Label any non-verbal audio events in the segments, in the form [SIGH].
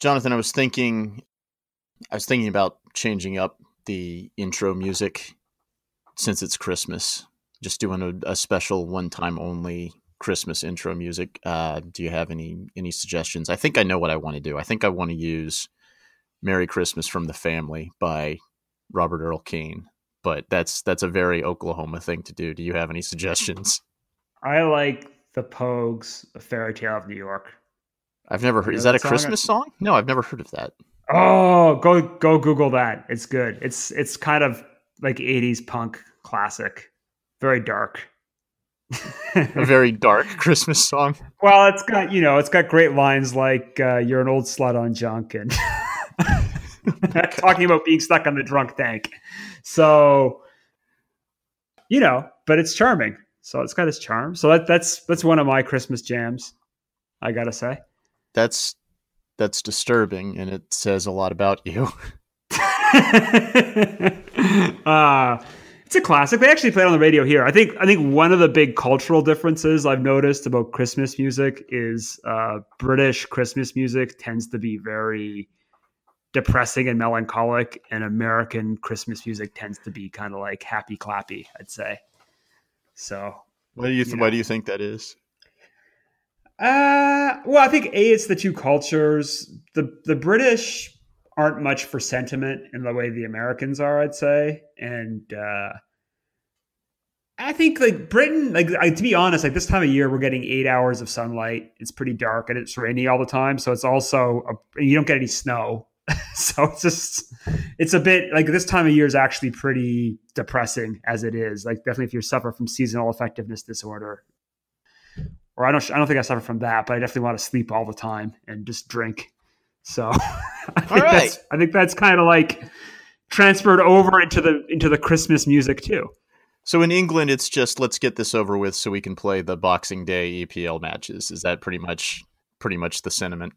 Jonathan, I was thinking, I was thinking about changing up the intro music since it's Christmas. Just doing a, a special one-time only Christmas intro music. Uh, do you have any any suggestions? I think I know what I want to do. I think I want to use "Merry Christmas from the Family" by Robert Earl Keen, but that's that's a very Oklahoma thing to do. Do you have any suggestions? I like the Pogues, "A Fairy Tale of New York." I've never heard. Is that a song? Christmas song? No, I've never heard of that. Oh, go go Google that. It's good. It's it's kind of like '80s punk classic, very dark. A very dark [LAUGHS] Christmas song. well, it's got you know, it's got great lines like uh, "You're an old slut on junk" and [LAUGHS] talking about being stuck on the drunk tank. So, you know, but it's charming. So it's got its charm. So that, that's that's one of my Christmas jams. I gotta say. That's that's disturbing, and it says a lot about you. [LAUGHS] [LAUGHS] uh, it's a classic. They actually play it on the radio here. I think. I think one of the big cultural differences I've noticed about Christmas music is uh, British Christmas music tends to be very depressing and melancholic, and American Christmas music tends to be kind of like happy clappy. I'd say. So Why do you th- You Why do you think that is? Uh, well, I think a it's the two cultures. the The British aren't much for sentiment in the way the Americans are, I'd say, and uh, I think like Britain, like I, to be honest, like this time of year, we're getting eight hours of sunlight. It's pretty dark and it's rainy all the time, so it's also a, you don't get any snow. [LAUGHS] so it's just it's a bit like this time of year is actually pretty depressing as it is. Like definitely if you suffer from seasonal effectiveness disorder, or I don't I don't think I suffer from that, but I definitely want to sleep all the time and just drink. So [LAUGHS] I think right. that's I think that's kind of like transferred over into the into the Christmas music too. So in England, it's just let's get this over with so we can play the Boxing Day EPL matches. Is that pretty much pretty much the sentiment?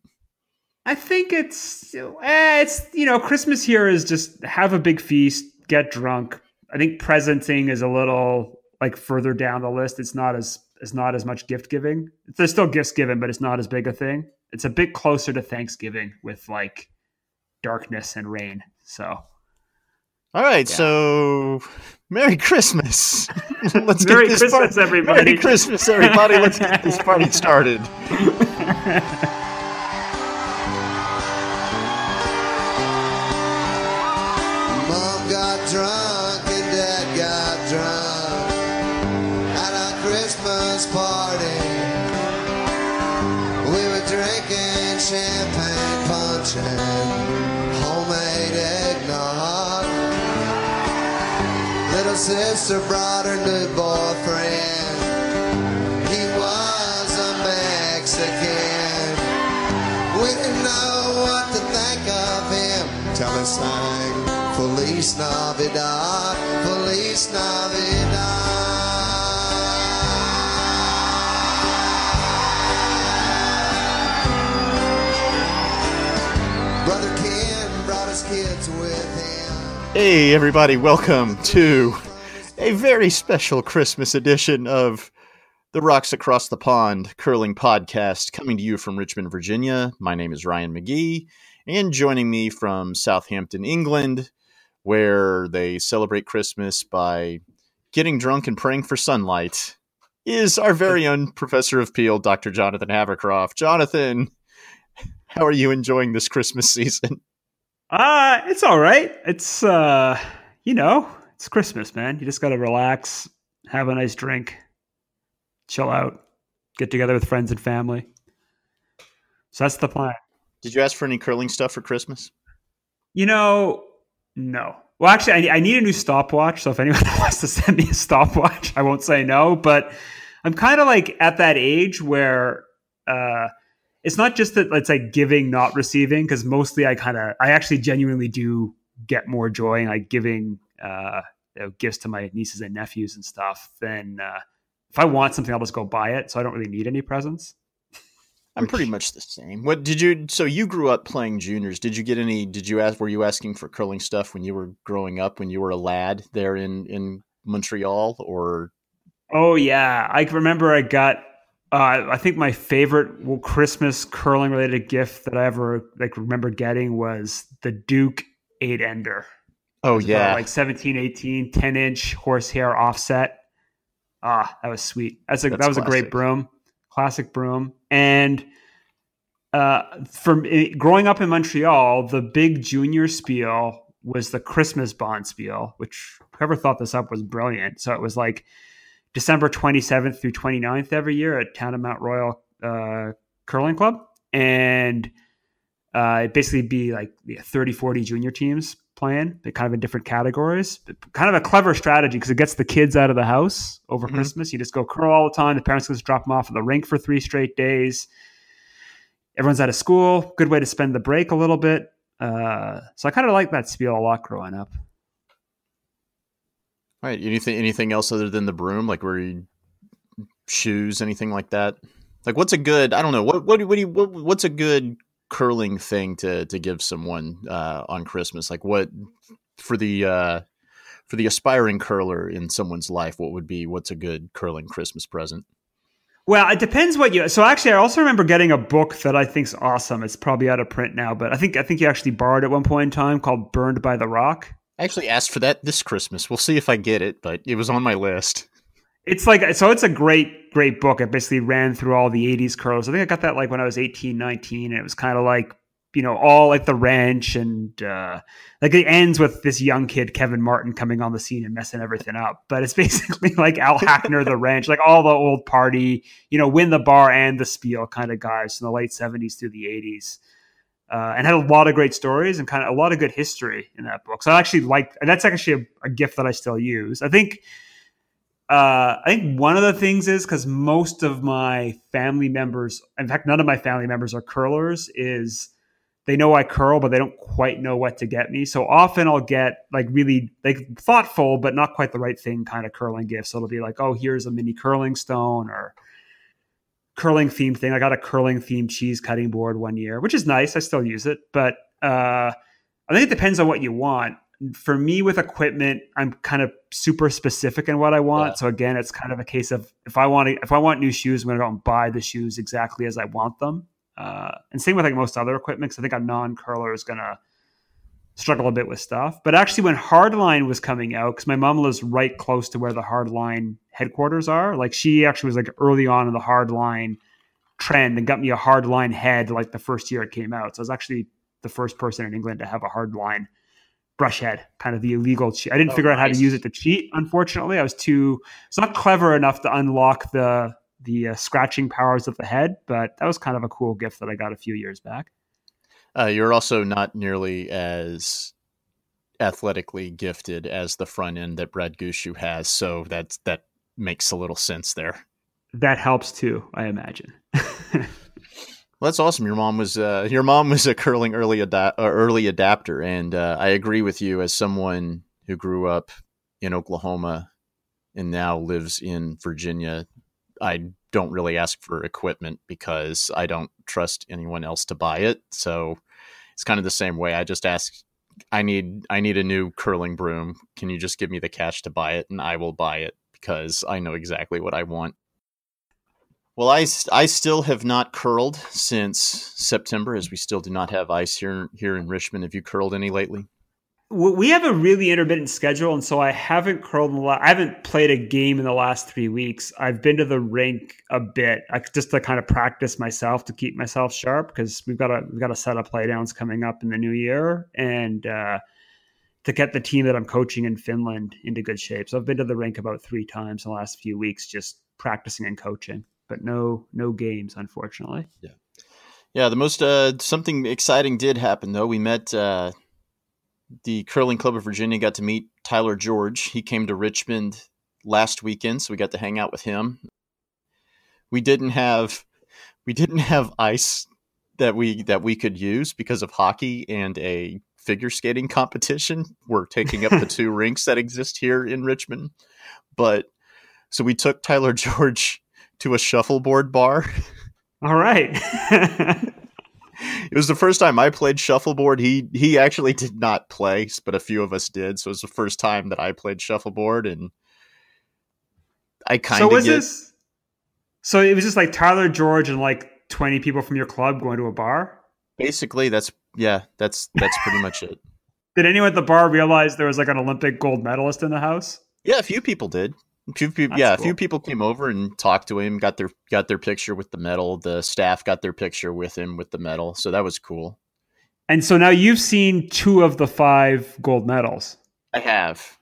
I think it's eh, it's you know Christmas here is just have a big feast, get drunk. I think presenting is a little like further down the list. It's not as it's not as much gift giving. There's still gifts given, but it's not as big a thing. It's a bit closer to Thanksgiving with like darkness and rain. So All right, Yeah. so Merry Christmas. [LAUGHS] let's Merry get this Christmas, par- everybody. Merry Christmas, everybody. Let's get this party started. [LAUGHS] sister brought her new boyfriend. He was a Mexican. We didn't know what to think of him till he sang Feliz Navidad, Feliz Navidad. Hey, everybody, welcome to a very special Christmas edition of the Rocks Across the Pond Curling Podcast, coming to you from Richmond, Virginia. My name is Ryan McGee, and joining me from Southampton, England, where they celebrate Christmas by getting drunk and praying for sunlight, is our very own Professor of Peel, Dr. Jonathan Havercroft. Jonathan, how are you enjoying this Christmas season? Uh, it's all right. It's uh, you know, it's Christmas, man. You just got to relax, have a nice drink, chill out, get together with friends and family. So that's the plan. Did you ask for any curling stuff for Christmas? You know, no. Well, actually, I, I need a new stopwatch. So if anyone [LAUGHS] wants to send me a stopwatch, I won't say no. But I'm kind of like at that age where uh, it's not just that it's like giving, not receiving, because mostly I kind of, I actually genuinely do get more joy in like giving uh, you know, gifts to my nieces and nephews and stuff then uh, if I want something, I'll just go buy it. So I don't really need any presents. [LAUGHS] I'm pretty much the same. What did you? So you grew up playing juniors. Did you get any? Did you ask? Were you asking for curling stuff when you were growing up? When you were a lad there in in Montreal, or Oh yeah, I remember I got Uh, I think my favorite Christmas curling related gift that I ever like remember getting was the Duke eight ender. Oh yeah, like 17, 18, 10 inch horsehair offset. Ah, that was sweet. That's a That's that was classic. a great broom, classic broom. And uh, from it, growing up in Montreal, the big junior spiel was the Christmas bonspiel, which whoever thought this up was brilliant. So it was like December 27th through 29th every year at Town of Mount Royal uh, Curling Club. And uh, it basically be like 30, 40 junior teams playing, they're kind of in different categories. Kind of a clever strategy because it gets the kids out of the house over mm-hmm. Christmas. You just go curl all the time. The parents just drop them off at the rink for three straight days. Everyone's out of school. Good way to spend the break a little bit. Uh, so I kind of like that spiel a lot growing up. Right. Anything anything else other than the broom, like where you shoes, anything like that? Like what's a good I don't know, what what what do you what, what's a good curling thing to to give someone uh, on Christmas? Like what for the uh, for the aspiring curler in someone's life, what would be what's a good curling Christmas present? Well, it depends what you. So actually, I also remember getting a book that I think's awesome. It's probably out of print now, but I think I think you actually borrowed at one point in time called "Burned by the Rock." I actually asked for that this Christmas. We'll see if I get it, but it was on my list. It's like so it's a great great book. It basically ran through all the 80s curls. I think I got that like when I was 18, 19 and it was kind of like you know all like the Wrench and uh like it ends with this young kid Kevin Martin coming on the scene and messing everything up. But it's [LAUGHS] basically like Al Hackner the Wrench like all the old party, you know, win the bar and the spiel kind of guys from the late 70s through the 80s uh, and had a lot of great stories and kind of a lot of good history in that book. So I actually like that's actually a, a, gift that I still use. I think uh, I think one of the things is because most of my family members, in fact, none of my family members are curlers. Is they know I curl, but they don't quite know what to get me. So often I'll get like really like thoughtful, but not quite the right thing kind of curling gifts. So it'll be like, oh, here's a mini curling stone or curling theme thing. I got a curling themed cheese cutting board one year, which is nice. I still use it, but uh, I think it depends on what you want. For me, with equipment, I'm kind of super specific in what I want. Yeah. So again, it's kind of a case of if I want to, if I want new shoes, I'm going to go and buy the shoes exactly as I want them. Uh, and same with like most other equipment. Cause I think a non curler is going to struggle a bit with stuff. But actually, when Hardline was coming out, because my mom lives right close to where the Hardline headquarters are, like she actually was like early on in the Hardline trend and got me a Hardline head like the first year it came out. So I was actually the first person in England to have a Hardline brush head, kind of the illegal cheat. I didn't oh, figure out how to use it to cheat. Unfortunately, I was too. It's not clever enough to unlock the the uh, scratching powers of the head, but that was kind of a cool gift that I got a few years back. Uh, you're also not nearly as athletically gifted as the front end that Brad Gushue has, so that's that makes a little sense there. That helps too, I imagine. [LAUGHS] well, that's awesome. Your mom was uh, your mom was a curling early uh, early adapter, and uh, I agree with you as someone who grew up in Oklahoma and now lives in Virginia. I don't really ask for equipment because I don't trust anyone else to buy it. So it's kind of the same way. I just ask I need I need a new curling broom. Can you just give me the cash to buy it and I will buy it because I know exactly what I want. Well, I, I still have not curled since September as we still do not have ice here here in Richmond. Have you curled any lately? we have a really intermittent schedule, and so I haven't curled. In the I haven't played a game in the last three weeks. I've been to the rink a bit, just to kind of practice myself to keep myself sharp because we've got a we've got a set of playdowns coming up in the new year, and uh, to get the team that I'm coaching in Finland into good shape. So I've been to the rink about three times in the last few weeks, just practicing and coaching, but no no games, unfortunately. Yeah, yeah. The most uh, something exciting did happen though. We met. Uh the Curling Club of Virginia got to meet Tyler George. He came to Richmond last weekend, so we got to hang out with him. We didn't have we didn't have ice that we that we could use because of hockey and a figure skating competition. We're taking up the [LAUGHS] two rinks that exist here in Richmond. But so we took Tyler [LAUGHS] George to a shuffleboard bar. [LAUGHS] All right. it was the first time I played shuffleboard. He he actually did not play, but a few of us did. So it was the first time that I played shuffleboard, and I kind of. So was get, this? So it was just like Tyler George and like 20 people from your club going to a bar? Basically, that's yeah, that's that's pretty much it. [LAUGHS] Did anyone at the bar realize there was like an Olympic gold medalist in the house? Yeah, a few people did. Few people, yeah, cool. a few people came over and talked to him, got their got their picture with the medal. The staff got their picture with him with the medal, so that was cool. And so now you've seen two of the five gold medals. I have.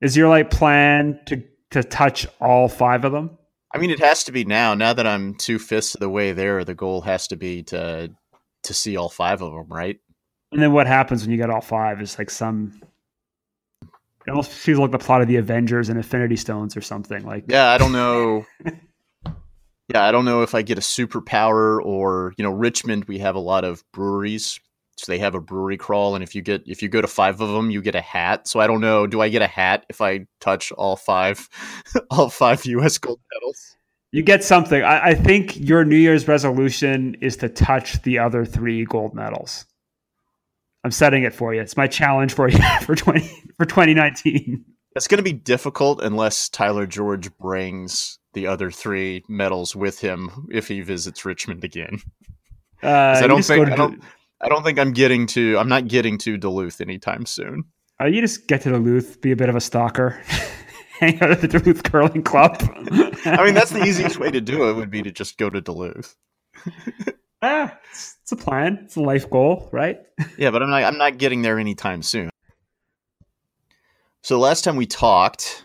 Is your like plan to to touch all five of them? I mean, it has to be now. Now that I'm two fifths of the way there, the goal has to be to to see all five of them, right? And then what happens when you get all five is like some. It almost feels like the plot of the Avengers and Infinity Stones or something. Like, Yeah, I don't [LAUGHS] know. yeah, I don't know if I get a superpower or you know, Richmond. We have a lot of breweries, so they have a brewery crawl, and if you get if you go to five of them, you get a hat. So I don't know. Do I get a hat if I touch all five, [LAUGHS] all five U.S. gold medals? you get something. I, I think your New Year's resolution is to touch the other three gold medals. I'm setting it for you. It's my challenge for you [LAUGHS] for twenty for 2019. It's going to be difficult unless Tyler George brings the other three medals with him if he visits Richmond again. Uh, I don't think I don't, I don't think I'm getting to. I'm not getting to Duluth anytime soon. Uh, you just get to Duluth, be a bit of a stalker, [LAUGHS] hang out at the Duluth Curling Club. [LAUGHS] I mean, that's the easiest way to do it. Would be to just go to Duluth. Ah, it's, it's a plan. It's a life goal, right? [LAUGHS] Yeah, but I'm not. I'm not getting there anytime soon. So last time we talked,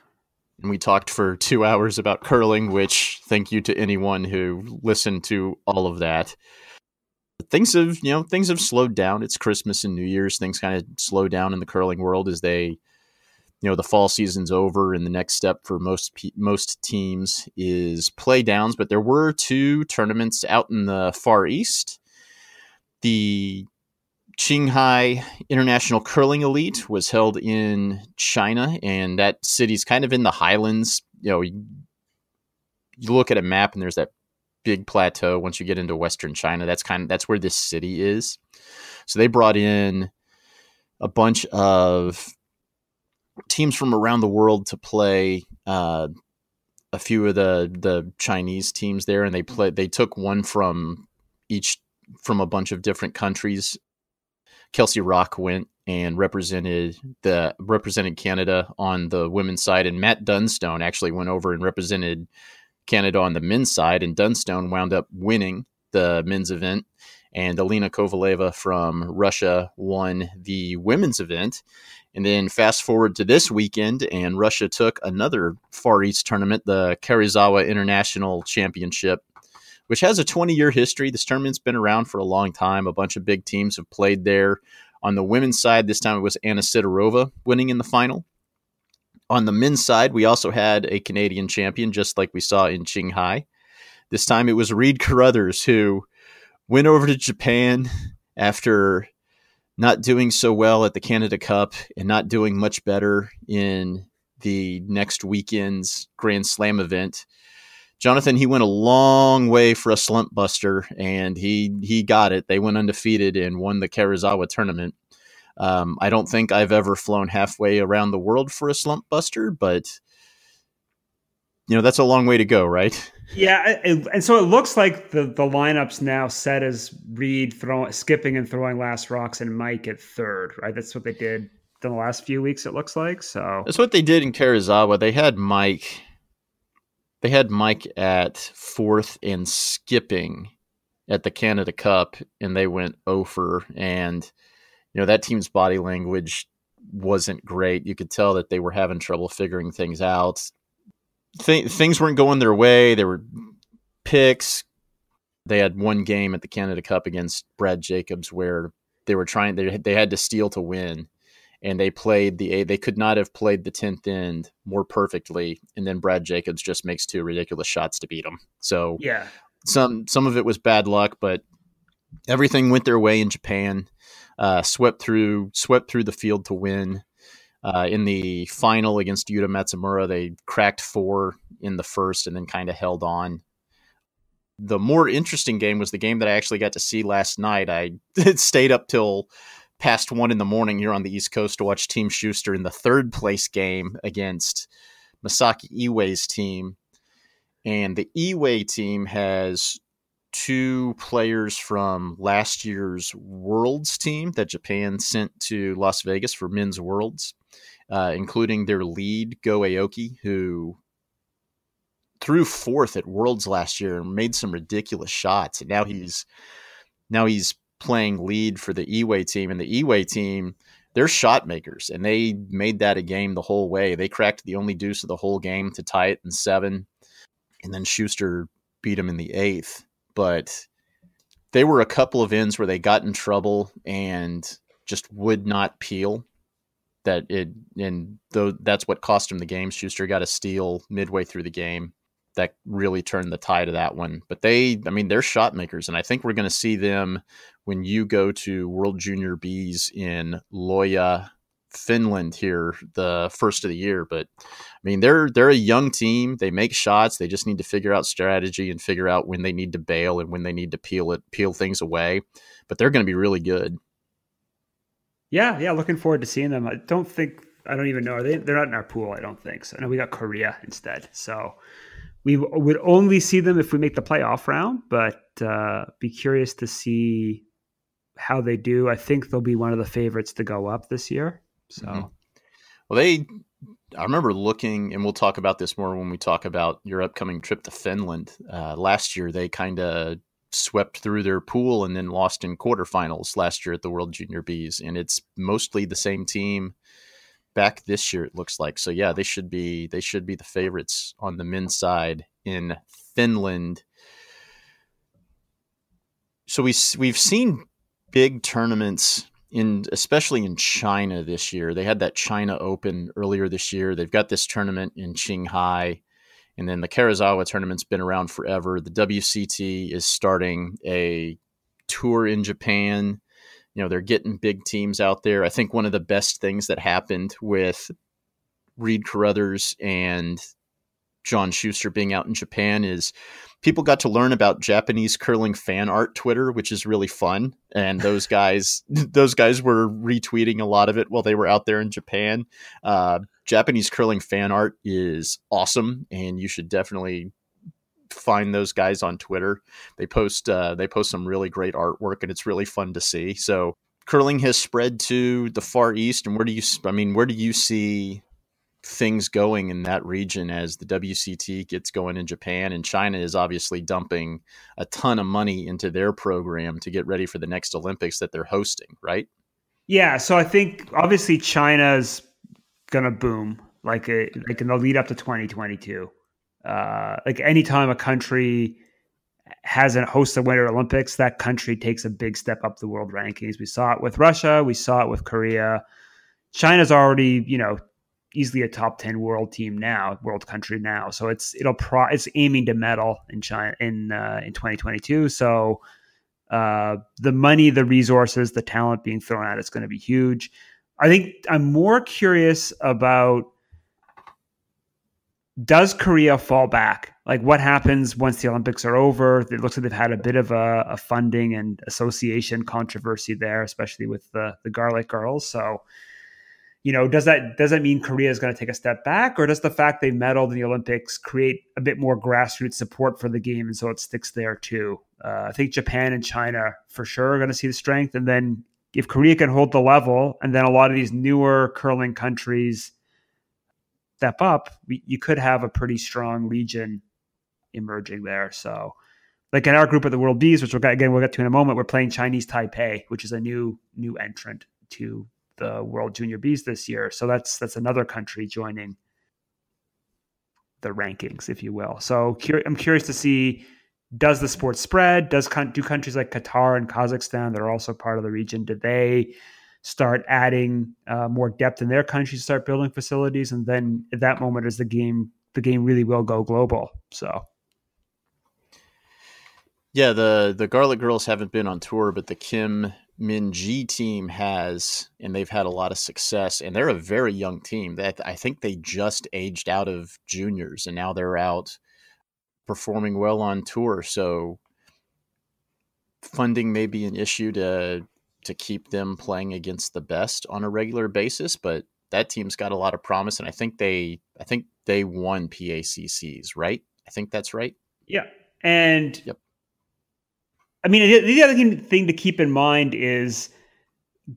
and we talked for two [LAUGHS] hours about curling, which thank you to anyone who listened to all of that. Things have, you know, things have slowed down. It's Christmas and New Year's. Things kind of slow down in the curling world as they, you know, the fall season's over, and the next step for most most teams is play downs. But there were two tournaments out in the Far East. The Qinghai International Curling Elite was held in China, and that city's kind of in the highlands. You know, you, you look at a map, and there's that big plateau. Once you get into Western China, that's kind of that's where this city is. So they brought in a bunch of teams from around the world to play uh, a few of the the Chinese teams there, and they played. They took one from each from a bunch of different countries. Kelsey Rocque went and represented the represented Canada on the women's side, and Matt Dunstone actually went over and represented Canada on the men's side, and Dunstone wound up winning the men's event, and Alina Kovaleva from Russia won the women's event. And then fast forward to this weekend, and Russia took another Far East tournament, the Karuizawa International Championship, which has a 20 year history. This tournament's been around for a long time. A bunch of big teams have played there. On the women's side, this time it was Anna Sidorova winning in the final. On the men's side, we also had a Canadian champion, just like we saw in Qinghai. This time it was Reid Carruthers who went over to Japan after not doing so well at the Canada Cup and not doing much better in the next weekend's Grand Slam event. Jonathan, he went a long way for a slump buster, and he he got it. They went undefeated and won the Karuizawa tournament. Um, I don't think I've ever flown halfway around the world for a slump buster, but you know that's a long way to go, right? Yeah, it, and so it looks like the the lineups now set as Reid throwing, skipping and throwing last rocks, and Mike at third. Right, that's what they did in the last few weeks. It looks like so. That's what they did in Karuizawa. They had Mike. They had Mike at fourth and skipping at the Canada Cup, and they went over. And you know that team's body language wasn't great. You could tell that they were having trouble figuring things out. Th- things weren't going their way. There were picks. They had one game at the Canada Cup against Brad Jacobs where they were trying. They they had to steal to win and they played the they could not have played the 10th end more perfectly and then Brad Jacobs just makes two ridiculous shots to beat them. So Yeah, some some of it was bad luck but everything went their way in Japan. Uh, swept through swept through the field to win. Uh, in the final against Yuta Matsumura, they cracked four in the first and then kind of held on. The more interesting game was the game that I actually got to see last night. I [LAUGHS] stayed up till past one in the morning here on the East Coast to watch Team Shuster in the third place game against Masaki Iwai's team. And the Iwai team has two players from last year's Worlds team that Japan sent to Las Vegas for men's Worlds, uh, including their lead Go Aoki, who threw fourth at Worlds last year and made some ridiculous shots. And now he's now he's playing lead for the Iwai team, and the Iwai team they're shot makers, and they made that a game the whole way. They cracked the only deuce of the whole game to tie it in seven, and then Shuster beat him in the eighth. But they were a couple of ends where they got in trouble and just would not peel. That it and though that's what cost him the game. Shuster got a steal midway through the game that really turned the tide of that one. But they, I mean, they're shot makers, and I think we're going to see them when you go to World Junior Bs in Lohja, Finland here the first of the year. But I mean, they're they're a young team. They make shots. They just need to figure out strategy and figure out when they need to bail and when they need to peel it, peel things away. But they're going to be really good. Yeah, yeah. Looking forward to seeing them. I don't think I don't even know. Are they? They're not in our pool. I don't think so. No, we got Korea instead. So we would only see them if we make the playoff round, but uh, be curious to see how they do. I think they'll be one of the favorites to go up this year. So, mm-hmm. well, they, I remember looking, and we'll talk about this more when we talk about your upcoming trip to Finland. Uh, last year, they kind of swept through their pool and then lost in quarterfinals last year at the World Junior Bs, and it's mostly the same team back this year it looks like so yeah they should be they should be the favorites on the men's side in finland so we we've seen big tournaments in especially in China this year. They had that China Open earlier this year. They've got this tournament in Qinghai, and then the Karuizawa tournament's been around forever. The WCT is starting a tour in Japan you know they're getting big teams out there. I think one of the best things that happened with Reid Carruthers and John Shuster being out in Japan is people got to learn about Japanese curling fan art Twitter, which is really fun. And [LAUGHS] those guys, those guys were retweeting a lot of it while they were out there in Japan. Uh, Japanese curling fan art is awesome, and you should definitely find those guys on Twitter. They post uh, they post some really great artwork, and it's really fun to see. So curling has spread to the Far East, and where do you? I mean, where do you see things going in that region as the WCT gets going in Japan and China is obviously dumping a ton of money into their program to get ready for the next Olympics that they're hosting, right? Yeah, so I think obviously China's going to boom like a, like in the lead up to 2022 uh, like anytime a country has a host the Winter Olympics, that country takes a big step up the world rankings. We saw it with Russia, we saw it with Korea. China's already, you know, easily a top 10 world team now, world country now. So it's it'll pro it's aiming to medal in China in uh, in 2022. So uh, the money, the resources, the talent being thrown at it's going to be huge. I think I'm more curious about does Korea fall back? Like, what happens once the Olympics are over? It looks like they've had a bit of a, a funding and association controversy there, especially with the the Garlic Girls. So, you know, does that does that mean Korea is going to take a step back, or does the fact they medaled in the Olympics create a bit more grassroots support for the game, and so it sticks there too? Uh, I think Japan and China for sure are going to see the strength, and then if Korea can hold the level, and then a lot of these newer curling countries step up, we, you could have a pretty strong region emerging there. So, like in our group at the World Bs, which we'll get, again we'll get to in a moment, we're playing Chinese Taipei, which is a new new entrant to the World Junior Bs this year. So that's that's another country joining the rankings, if you will. So cur- I'm curious to see does the sport spread? Does do countries like Qatar and Kazakhstan that are also part of the region do they start adding uh, more depth in their countries, start building facilities, and then at that moment, as the game the game really will go global. So. Yeah, the the Garlic Girls haven't been on tour, but the Kim Min Ji team has, and they've had a lot of success. And they're a very young team. That I think they just aged out of juniors, and now they're out performing well on tour. So funding may be an issue to to keep them playing against the best on a regular basis, but that team's got a lot of promise, and I think they I think they won PACCs, right? I I think that's right. Yeah. And Yep. I mean, the, the other thing, thing to keep in mind is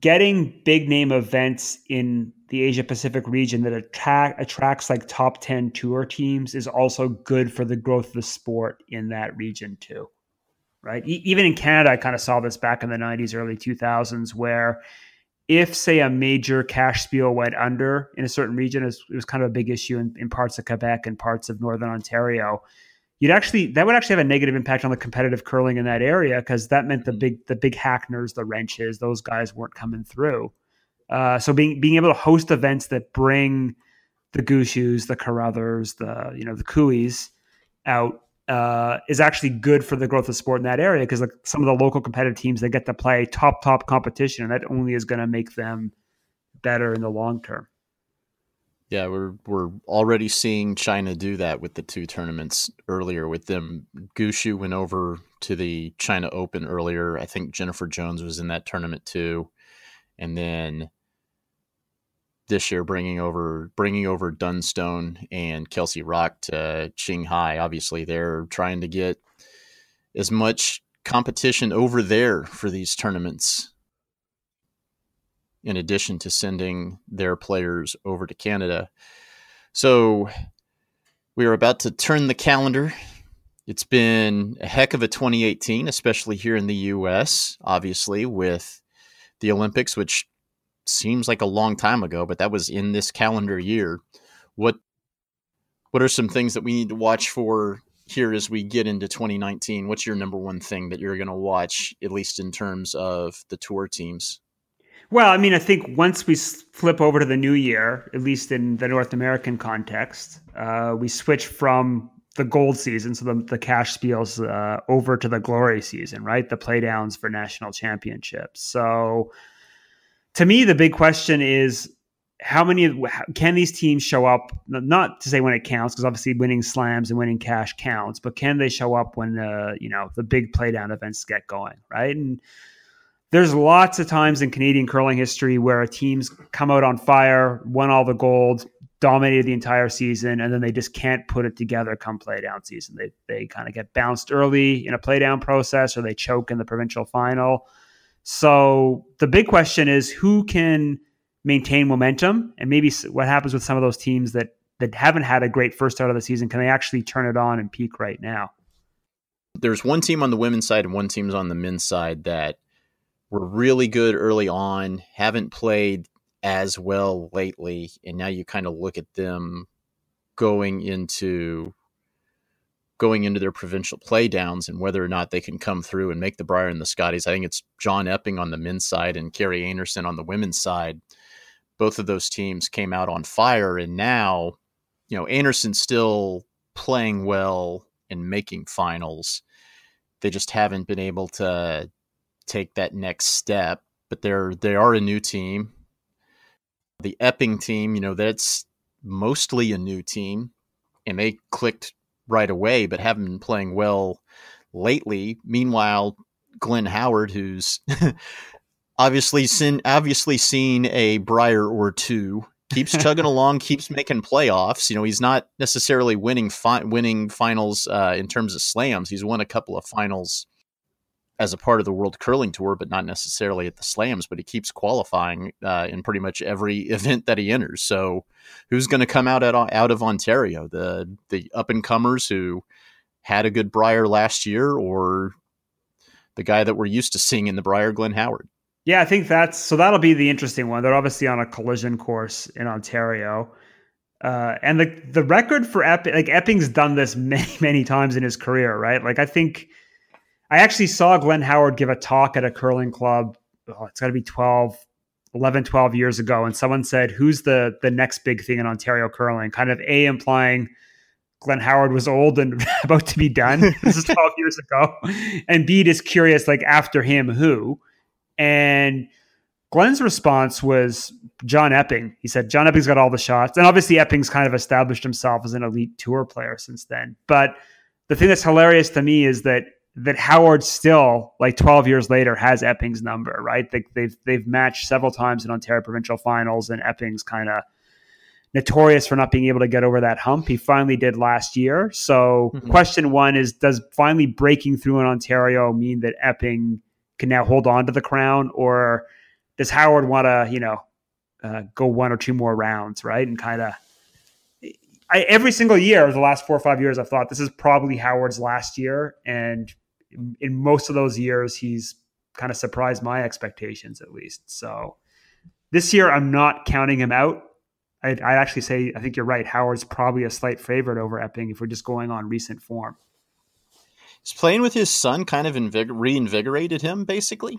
getting big name events in the Asia Pacific region that attract attracts like top 10 tour teams is also good for the growth of the sport in that region too. Right? E- even in Canada, I kind of saw this back in the 90s, early 2000s, where if, say, a major cash spiel went under in a certain region, it was, it was kind of a big issue in, in parts of Quebec and parts of Northern Ontario you'd actually that would actually have a negative impact on the competitive curling in that area because that meant the big the big hackners, the wrenches, those guys weren't coming through. Uh, so being being able to host events that bring the Gushues, the Carruthers, the you know the Koes out uh, is actually good for the growth of sport in that area because like some of the local competitive teams they get to play top top competition and that only is going to make them better in the long term. Yeah, we're we're already seeing China do that with the two tournaments earlier. With them, Gushue went over to the China Open earlier. I think Jennifer Jones was in that tournament too, and then this year bringing over bringing over Dunstone and Kelsey Rocque to Qinghai. Obviously, they're trying to get as much competition over there for these tournaments in addition to sending their players over to Canada. So we are about to turn the calendar. It's been a heck of a 2018, especially here in the US, obviously, with the Olympics, which seems like a long time ago, but that was in this calendar year. What what are some things that we need to watch for here as we get into 2019? What's your number one thing that you're going to watch, at least in terms of the tour teams? Well, I mean, I think once we flip over to the new year, at least in the North American context, uh, we switch from the gold season, so the, the cash spiels, uh, over to the glory season, right? The playdowns for national championships. So, to me, the big question is how many can these teams show up? Not to say when it counts, because obviously winning slams and winning cash counts, but can they show up when the you know the big playdown events get going, right? And there's lots of times in Canadian curling history where a team's come out on fire, won all the gold, dominated the entire season, and then they just can't put it together come playdown season. They they kind of get bounced early in a playdown process, or they choke in the provincial final. So the big question is who can maintain momentum, and maybe what happens with some of those teams that that haven't had a great first start of the season. Can they actually turn it on and peak right now? There's one team on the women's side and one team's on the men's side that were really good early on, haven't played as well lately, and now you kind of look at them going into going into their provincial playdowns and whether or not they can come through and make the Brier and the Scotties. I think it's John Epping on the men's side and Kerri Einarson on the women's side. Both of those teams came out on fire, and now, you know, Einarson's still playing well and making finals. They just haven't been able to take that next step. But they're they are a new team. The Epping team, you know, that's mostly a new team, and they clicked right away, but haven't been playing well lately. Meanwhile, Glenn Howard, who's [LAUGHS] obviously seen obviously seen a Brier or two, keeps [LAUGHS] chugging along, keeps making playoffs. You know, he's not necessarily winning fi- winning finals uh, in terms of slams. He's won a couple of finals as a part of the World Curling Tour, but not necessarily at the slams. But he keeps qualifying uh, in pretty much every [LAUGHS] event that he enters. So, who's going to come out at, out of Ontario? The the up and comers who had a good Brier last year, or the guy that we're used to seeing in the Brier, Glenn Howard? Yeah, I think that's so. That'll be the interesting one. They're obviously on a collision course in Ontario. Uh, and the the record for Epping, like Epping's done this [LAUGHS] many many times in his career, right? Like I think I actually saw Glenn Howard give a talk at a curling club. Oh, it's got to be 12, 11, 12 years ago. And someone said, Who's the, the next big thing in Ontario curling? Kind of A, implying Glenn Howard was old and [LAUGHS] about to be done. [LAUGHS] this is 12 years ago. And B, just curious, like after him, who? And Glenn's response was John Epping. He said, John Epping's got all the shots. And obviously, Epping's kind of established himself as an elite tour player since then. But the thing that's hilarious to me is that that Howard still, like 12 years later, has Epping's number, right? They, they've they've matched several times in Ontario provincial finals, and Epping's kind of notorious for not being able to get over that hump. He finally did last year. So, mm-hmm. question one is Does finally breaking through in Ontario mean that Epping can now hold on to the crown? Or does Howard want to, you know, uh, go one or two more rounds, right? And kind of. every single year, the last four or five years, I've thought this is probably Howard's last year, and in, most of those years, he's kind of surprised my expectations at least. So this year, I'm not counting him out. I'd, I'd, actually say I think you're right. Howard's probably a slight favorite over Epping if we're just going on recent form. Is playing with his son kind of invig- reinvigorated him, basically?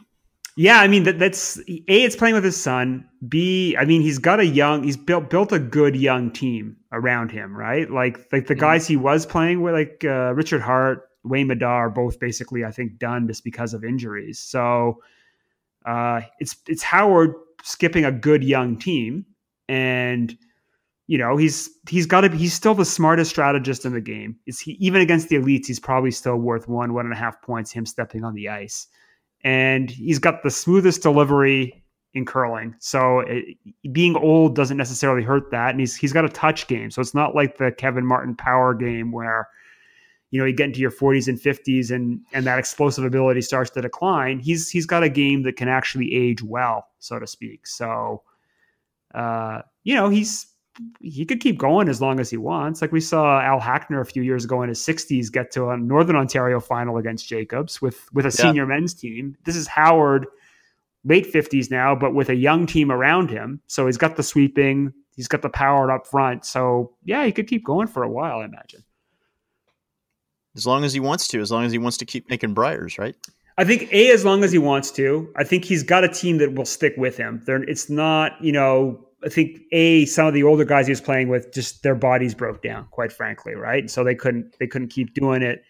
Yeah, I mean that, that's a. It's playing with his son. B. I mean he's got a young. He's built built a good young team around him, right? Like like the mm-hmm. guys he was playing with, like uh, Richard Hart, Wayne are both basically, I think, done just because of injuries. So uh, it's it's Howard skipping a good young team, and you know he's he's got to he's still the smartest strategist in the game. Is he even against the elites? He's probably still worth one one and a half points. Him stepping on the ice, and he's got the smoothest delivery in curling. So it, being old doesn't necessarily hurt that, and he's he's got a touch game. So it's not like the Kevin Martin power game where you know you get into your 40s and 50s and and that explosive ability starts to decline he's he's got a game that can actually age well so to speak. So uh you know he's he could keep going as long as he wants. Like we saw al hackner a few years ago in his 60s get to a northern ontario final against jacobs with with a yeah. senior men's team. This is howard late 50s now but with a young team around him. So he's got the sweeping he's got the power up front. So yeah he could keep going for a while i imagine as long as he wants to, as long as he wants to keep making Briers, right? I think a as long as he wants to. I think he's got a team that will stick with him. They're, it's not, you know, I think a some of the older guys he was playing with just their bodies broke down, quite frankly, right? So they couldn't they couldn't keep doing it.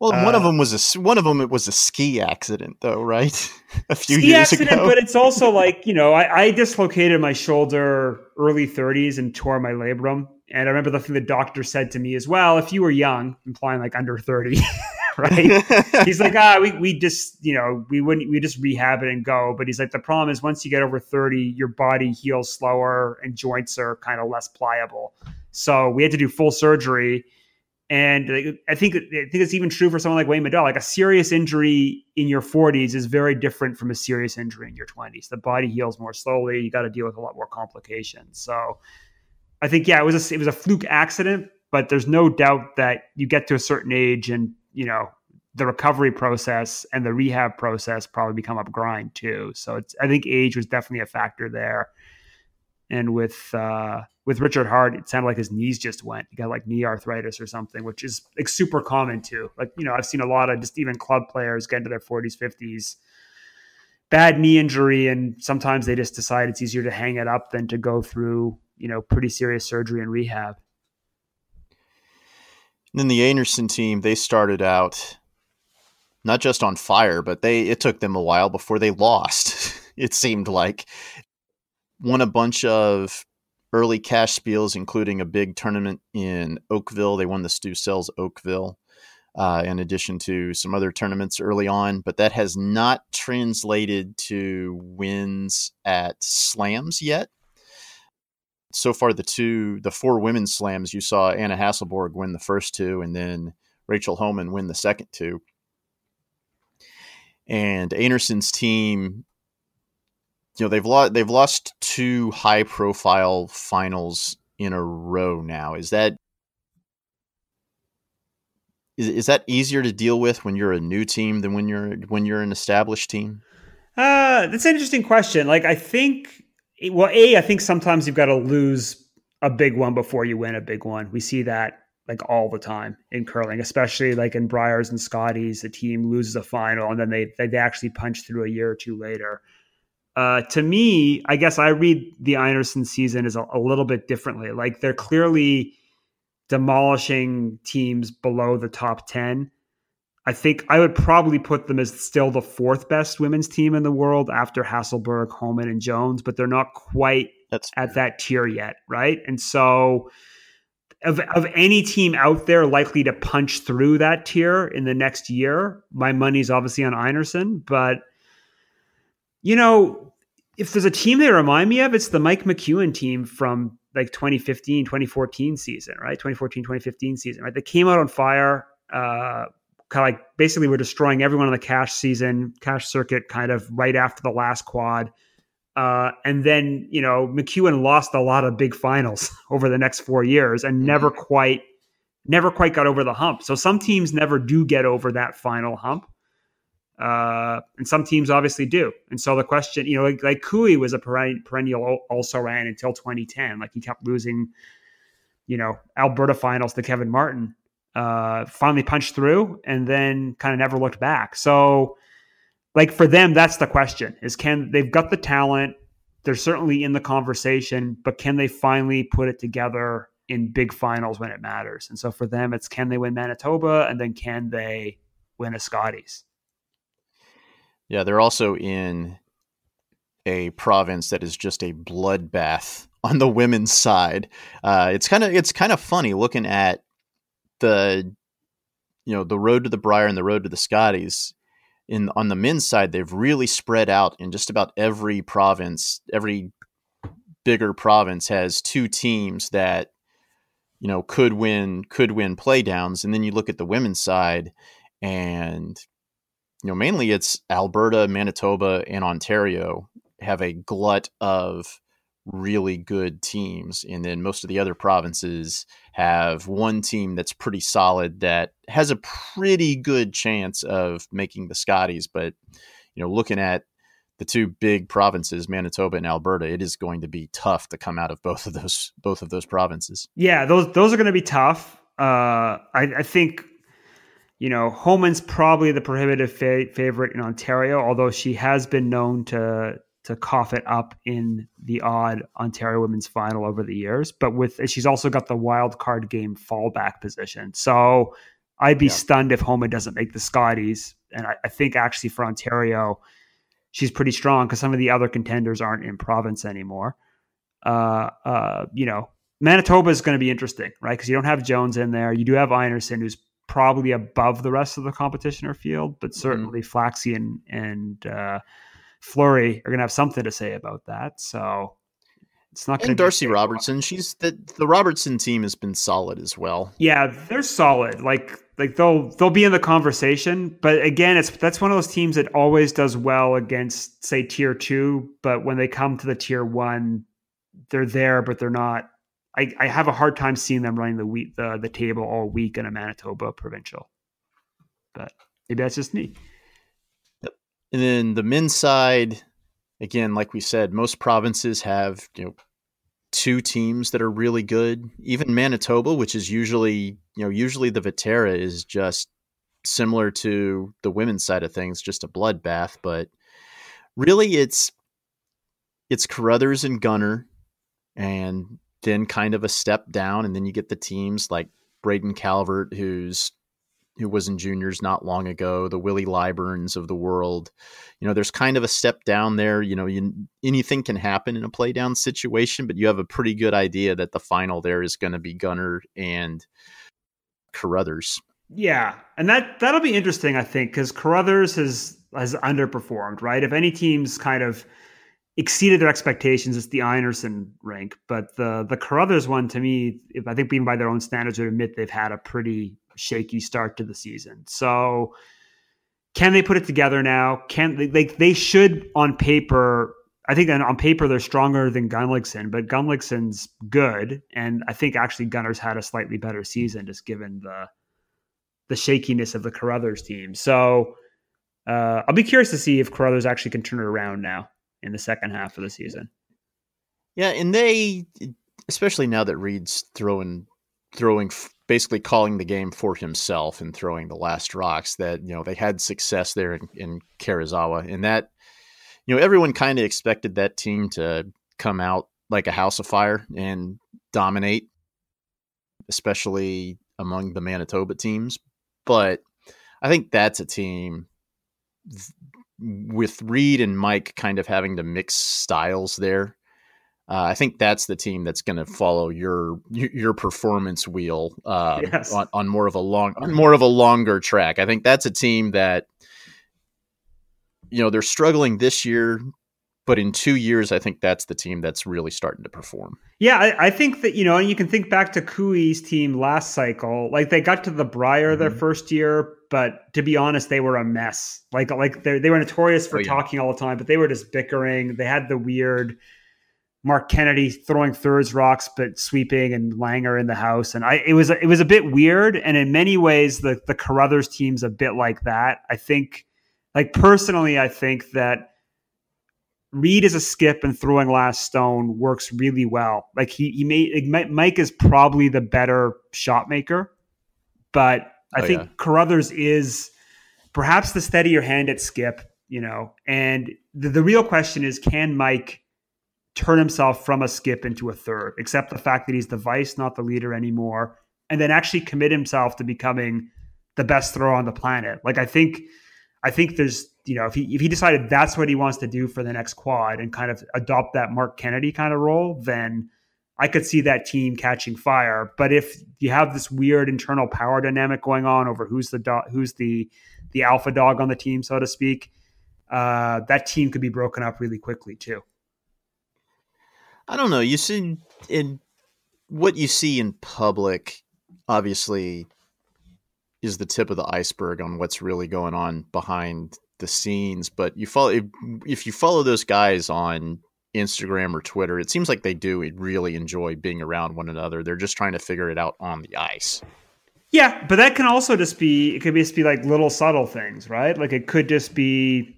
Well, uh, one of uh, them was a one of them it was a ski accident, though, right? [LAUGHS] a few ski years accident, ago. But it's also [LAUGHS] like you know, I, I dislocated my shoulder early 30s and tore my labrum and I remember the thing the doctor said to me as well, if you were young, implying like under 30, [LAUGHS] right? [LAUGHS] he's like, ah, we, we just, you know, we wouldn't, we just rehab it and go. But he's like, the problem is once you get over 30, your body heals slower and joints are kind of less pliable. So we had to do full surgery. And I think I think it's even true for someone like Wayne Middaugh. Like a serious injury in your 40s is very different from a serious injury in your 20s. The body heals more slowly. You got to deal with a lot more complications. So I think yeah, it was a it was a fluke accident, but there's no doubt that you get to a certain age and you know the recovery process and the rehab process probably become a grind too. So it's I think age was definitely a factor there. And with uh, with Richard Hart, it sounded like his knees just went. He got like knee arthritis or something, which is like super common too. Like you know, I've seen a lot of just even club players get into their 40s, 50s, bad knee injury, and sometimes they just decide it's easier to hang it up than to go through you know pretty serious surgery and rehab. And then the Einarson team, they started out not just on fire, but they it took them a while before they lost. [LAUGHS] it seemed like won a bunch of early cash spiels, including a big tournament in Oakville. They won the Stu Sells Oakville. Uh, in addition to some other tournaments early on, but that has not translated to wins at slams yet so far the two the four women's slams you saw Anna Hasselborg win the first two and then Rachel Homan win the second two. And Einarson's team you know they've lost they've lost two high profile finals in a row now. Is that is, is that easier to deal with when you're a new team than when you're when you're an established team? Uh, that's an interesting question. Like I think well, a I think sometimes you've got to lose a big one before you win a big one. We see that like all the time in curling, especially like in Briers and Scotties. The team loses a final and then they they actually punch through a year or two later. Uh, to me, I guess I read the Einarson season as a, a little bit differently. Like they're clearly demolishing teams below the top ten I think I would probably put them as still the fourth best women's team in the world after Hasselborg, Homan, and Jones, but they're not quite That's at that tier yet, right? And so, of, of any team out there likely to punch through that tier in the next year, my money's obviously on Einarson. But, you know, if there's a team they remind me of, it's the Mike McEwen team from like 2015, 2014 season, right? 2014, 2015 season, right? They came out on fire. Uh, kind of like basically we're destroying everyone on the cash season, cash circuit, kind of right after the last quad. Uh, and then you know McEwen lost a lot of big finals [LAUGHS] over the next four years and Mm-hmm. never quite, never quite got over the hump. So some teams never do get over that final hump, uh, and some teams obviously do. And so the question, you know, like, like Koe was a perennial, perennial also ran until 2010. Like he kept losing, you know, Alberta finals to Kevin Martin. Uh, finally punched through and then kind of never looked back. So like for them, that's the question: is can they've got the talent? They're certainly in the conversation, but can they finally put it together in big finals when it matters? And so for them, it's can they win Manitoba, and then can they win a Scotties? Yeah, they're also in a province that is just a bloodbath [LAUGHS] on the women's side. Uh, it's kind of it's kind of funny looking at the you know the road to the Brier and the road to the Scotties. In on the men's side, they've really spread out in just about every province. Every bigger province has two teams that you know could win could win playdowns, and then you look at the women's side, and you know mainly it's Alberta, Manitoba, and Ontario have a glut of really good teams and then most of the other provinces have one team that's pretty solid that has a pretty good chance of making the Scotties but you know looking at the two big provinces Manitoba and Alberta it is going to be tough to come out of both of those both of those provinces Yeah, those those are going to be tough. Uh, I, I think you know Homan's probably the prohibitive fa- favorite in Ontario, although she has been known to to cough it up in the odd Ontario women's final over the years. But with she's also got the wild card game fallback position, so I'd be Yeah. stunned if Homan doesn't make the Scotties. And I, I think actually for Ontario, she's pretty strong because some of the other contenders aren't in province anymore. Uh, uh, you know, Manitoba is going to be interesting, right? Because you don't have Jones in there. You do have Einarson, who's probably above the rest of the competition or field, but certainly Flaxey and and uh, Fleury are going to have something to say about that. So it's not and to Darcy Robertson she's the the Robertson team has been solid as well Yeah, they're solid. Like like they'll they'll be in the conversation, but again, it's that's one of those teams that always does well against say tier 2, but when they come to the tier 1, they're there but they're not I, I have a hard time seeing them running the week the, the table all week in a Manitoba provincial. But maybe that's just me. And then the men's side, again, like we said, most provinces have you know two teams that are really good. Even Manitoba, which is usually you know usually the Vetera is just similar to the women's side of things, just a bloodbath. But really, it's it's Carruthers and Gunner, and then kind of a step down, and then you get the teams like Braden Calvert, who's who was in juniors not long ago, the Willie Lyburns of the world. You know, there's kind of a step down there. You know, you, anything can happen in a play down situation, but you have a pretty good idea that the final there is going to be Gunner and Carruthers. Yeah, and that that'll be interesting, I think, because Carruthers has has underperformed, right? If any teams kind of exceeded their expectations, it's the Einarson rank, but the the Carruthers one, to me, if I think even by their own standards, would admit they've had a pretty shaky start to the season. So, can they put it together now? Can they? Like they should on paper. I think on paper they're stronger than Gunnlaugson, but Gunnlaugson's good, and I think actually Gunner's had a slightly better season, just given the the shakiness of the Carruthers team. So uh, I'll be curious to see if Carruthers actually can turn it around now in the second half of the season. Yeah, and they, especially now that Reid's throwing, throwing, basically calling the game for himself and throwing the last rocks. That you know they had success there in, in Karuizawa, and that you know everyone kind of expected that team to come out like a house of fire and dominate, especially among the Manitoba teams. But I think that's a team with Reid and Mike kind of having to mix styles there. Uh, I think that's the team that's going to follow your your performance wheel um, Yes. on, on more of a long on more of a longer track. I think that's a team that you know they're struggling this year but in two years, I think that's the team that's really starting to perform. Yeah, I, I think that you know, you can think back to Koe's team last cycle. Like they got to the Brier mm-hmm. their first year, but to be honest, they were a mess. Like like they they were notorious for oh, yeah. talking all the time, but they were just bickering. They had the weird Mark Kennedy throwing thirds rocks but sweeping and Langer in the house, and I it was it was a bit weird. And in many ways, the the Carruthers team's a bit like that. I think, like personally, I think that Reid as a skip and throwing last stone works really well. Like he he made Mike is probably the better shot maker, but I oh, think yeah. Carruthers is perhaps the steadier hand at skip. You know, and the, the real question is, can Mike turn himself from a skip into a third, accept the fact that he's the vice, not the leader anymore, and then actually commit himself to becoming the best thrower on the planet? Like I think, I think there's you know, if he if he decided that's what he wants to do for the next quad and kind of adopt that Mark Kennedy kind of role, then I could see that team catching fire. But if you have this weird internal power dynamic going on over who's the do- who's the the alpha dog on the team, so to speak, uh, that team could be broken up really quickly too. I don't know. You see in what you see in public, obviously, is the tip of the iceberg on what's really going on behind the scenes, but you follow if, if you follow those guys on Instagram or Twitter, it seems like they do really enjoy being around one another. They're just trying to figure it out on the ice. Yeah, but that can also just be it could just be like little subtle things, right? Like it could just be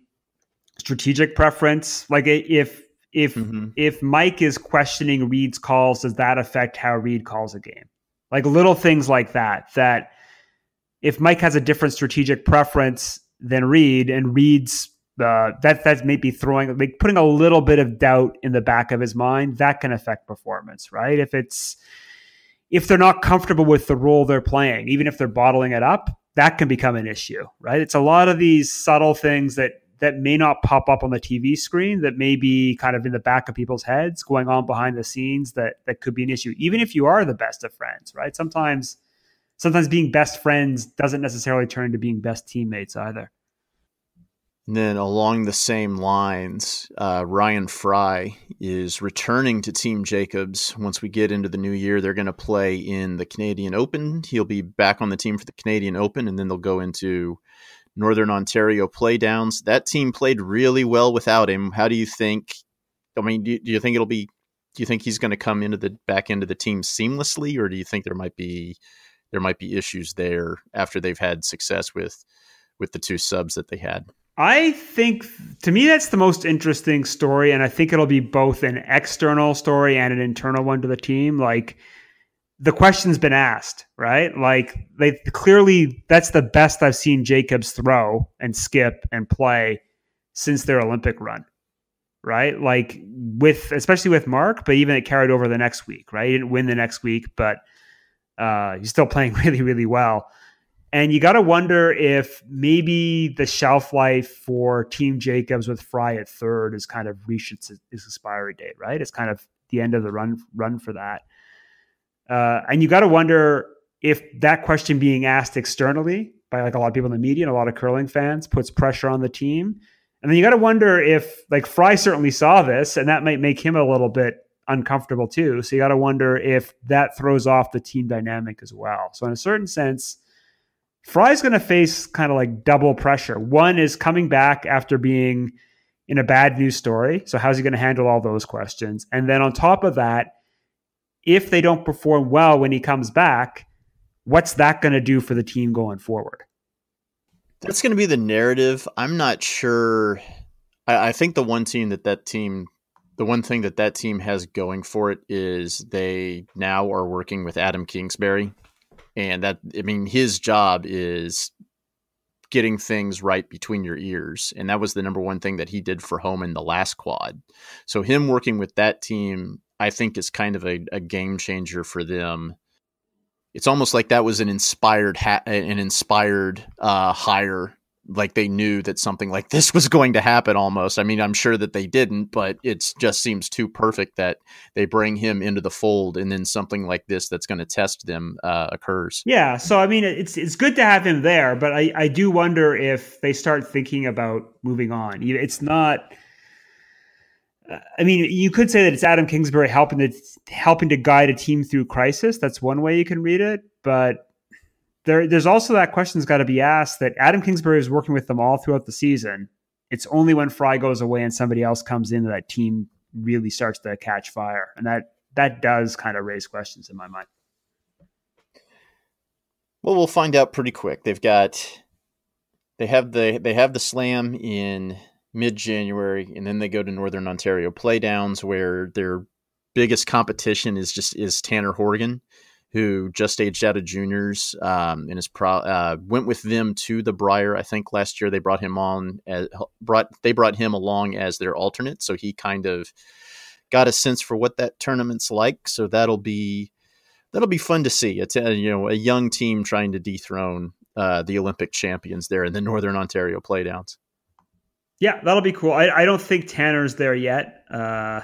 strategic preference. Like if if mm-hmm. if Mike is questioning Reid's calls, does that affect how Reid calls a game? Like little things like that. That if Mike has a different strategic preference, than Reid, and Reid's uh, that that's maybe throwing like putting a little bit of doubt in the back of his mind that can affect performance, right? If it's if they're not comfortable with the role they're playing, even if they're bottling it up, that can become an issue, right? It's a lot of these subtle things that that may not pop up on the TV screen that may be kind of in the back of people's heads going on behind the scenes that that could be an issue even if you are the best of friends right sometimes sometimes being best friends doesn't necessarily turn to being best teammates either. And then along the same lines, uh, Ryan Fry is returning to Team Jacobs. Once we get into the new year, they're going to play in the Canadian Open. He'll be back on the team for the Canadian Open, and then they'll go into Northern Ontario playdowns. That team played really well without him. How do you think? I mean, do, do you think it'll be? Do you think he's going to come into the back end of the team seamlessly, or do you think there might be there might be issues there after they've had success with with the two subs that they had. I think to me that's the most interesting story, and I think it'll be both an external story and an internal one to the team. Like the question's been asked, right? Like they clearly that's the best I've seen Jacobs throw and skip and play since their Olympic run. Right? Like with especially with Mark, but even it carried over the next week, right? He didn't win the next week, but uh, he's still [LAUGHS] playing really, really well. And you got to wonder if maybe the shelf life for Team Jacobs with Fry at third is kind of reached its, its expiry date, right? It's kind of the end of the run run for that. Uh, and you got to wonder if that question being asked externally by like a lot of people in the media and a lot of curling fans puts pressure on the team. And then you got to wonder if like Fry certainly saw this, and that might make him a little bit uncomfortable too. So you got to wonder if that throws off the team dynamic as well. So in a certain sense, Fry's going to face kind of like double pressure. One is coming back after being in a bad news story. So how's he going to handle all those questions? And then on top of that, if they don't perform well when he comes back, what's that going to do for the team going forward? That's going to be the narrative. I'm not sure. I, I think the one team that that team the one thing that that team has going for it is they now are working with Adam Kingsbury, and that I mean his job is getting things right between your ears, and that was the number one thing that he did for Homan the last quad. So him working with that team, I think, is kind of a, a game changer for them. It's almost like that was an inspired ha- an inspired uh, hire like they knew that something like this was going to happen almost. I mean, I'm sure that they didn't, but it just seems too perfect that they bring him into the fold and then something like this that's going to test them uh, occurs. Yeah. So, I mean, it's, it's good to have him there, but I, I do wonder if they start thinking about moving on. It's not, I mean, you could say that it's Adam Kingsbury helping to helping to guide a team through crisis. That's one way you can read it, but there, there's also that question's got to be asked that Adam Kingsbury is working with them all throughout the season. It's only when Fry goes away and somebody else comes in that, that team really starts to catch fire, and that that does kind of raise questions in my mind. Well, we'll find out pretty quick. They've got they have the they have the slam in mid January, and then they go to Northern Ontario Playdowns, where their biggest competition is just is Tanner Horgan, who just aged out of juniors um, and is pro, uh, went with them to the Brier. I think last year they brought him on as, brought they brought him along as their alternate, so he kind of got a sense for what that tournament's like. So that'll be that'll be fun to see. It's a, you know a young team trying to dethrone uh, the Olympic champions there in the Northern Ontario Playdowns. Yeah, that'll be cool. I, I don't think Tanner's there yet, uh,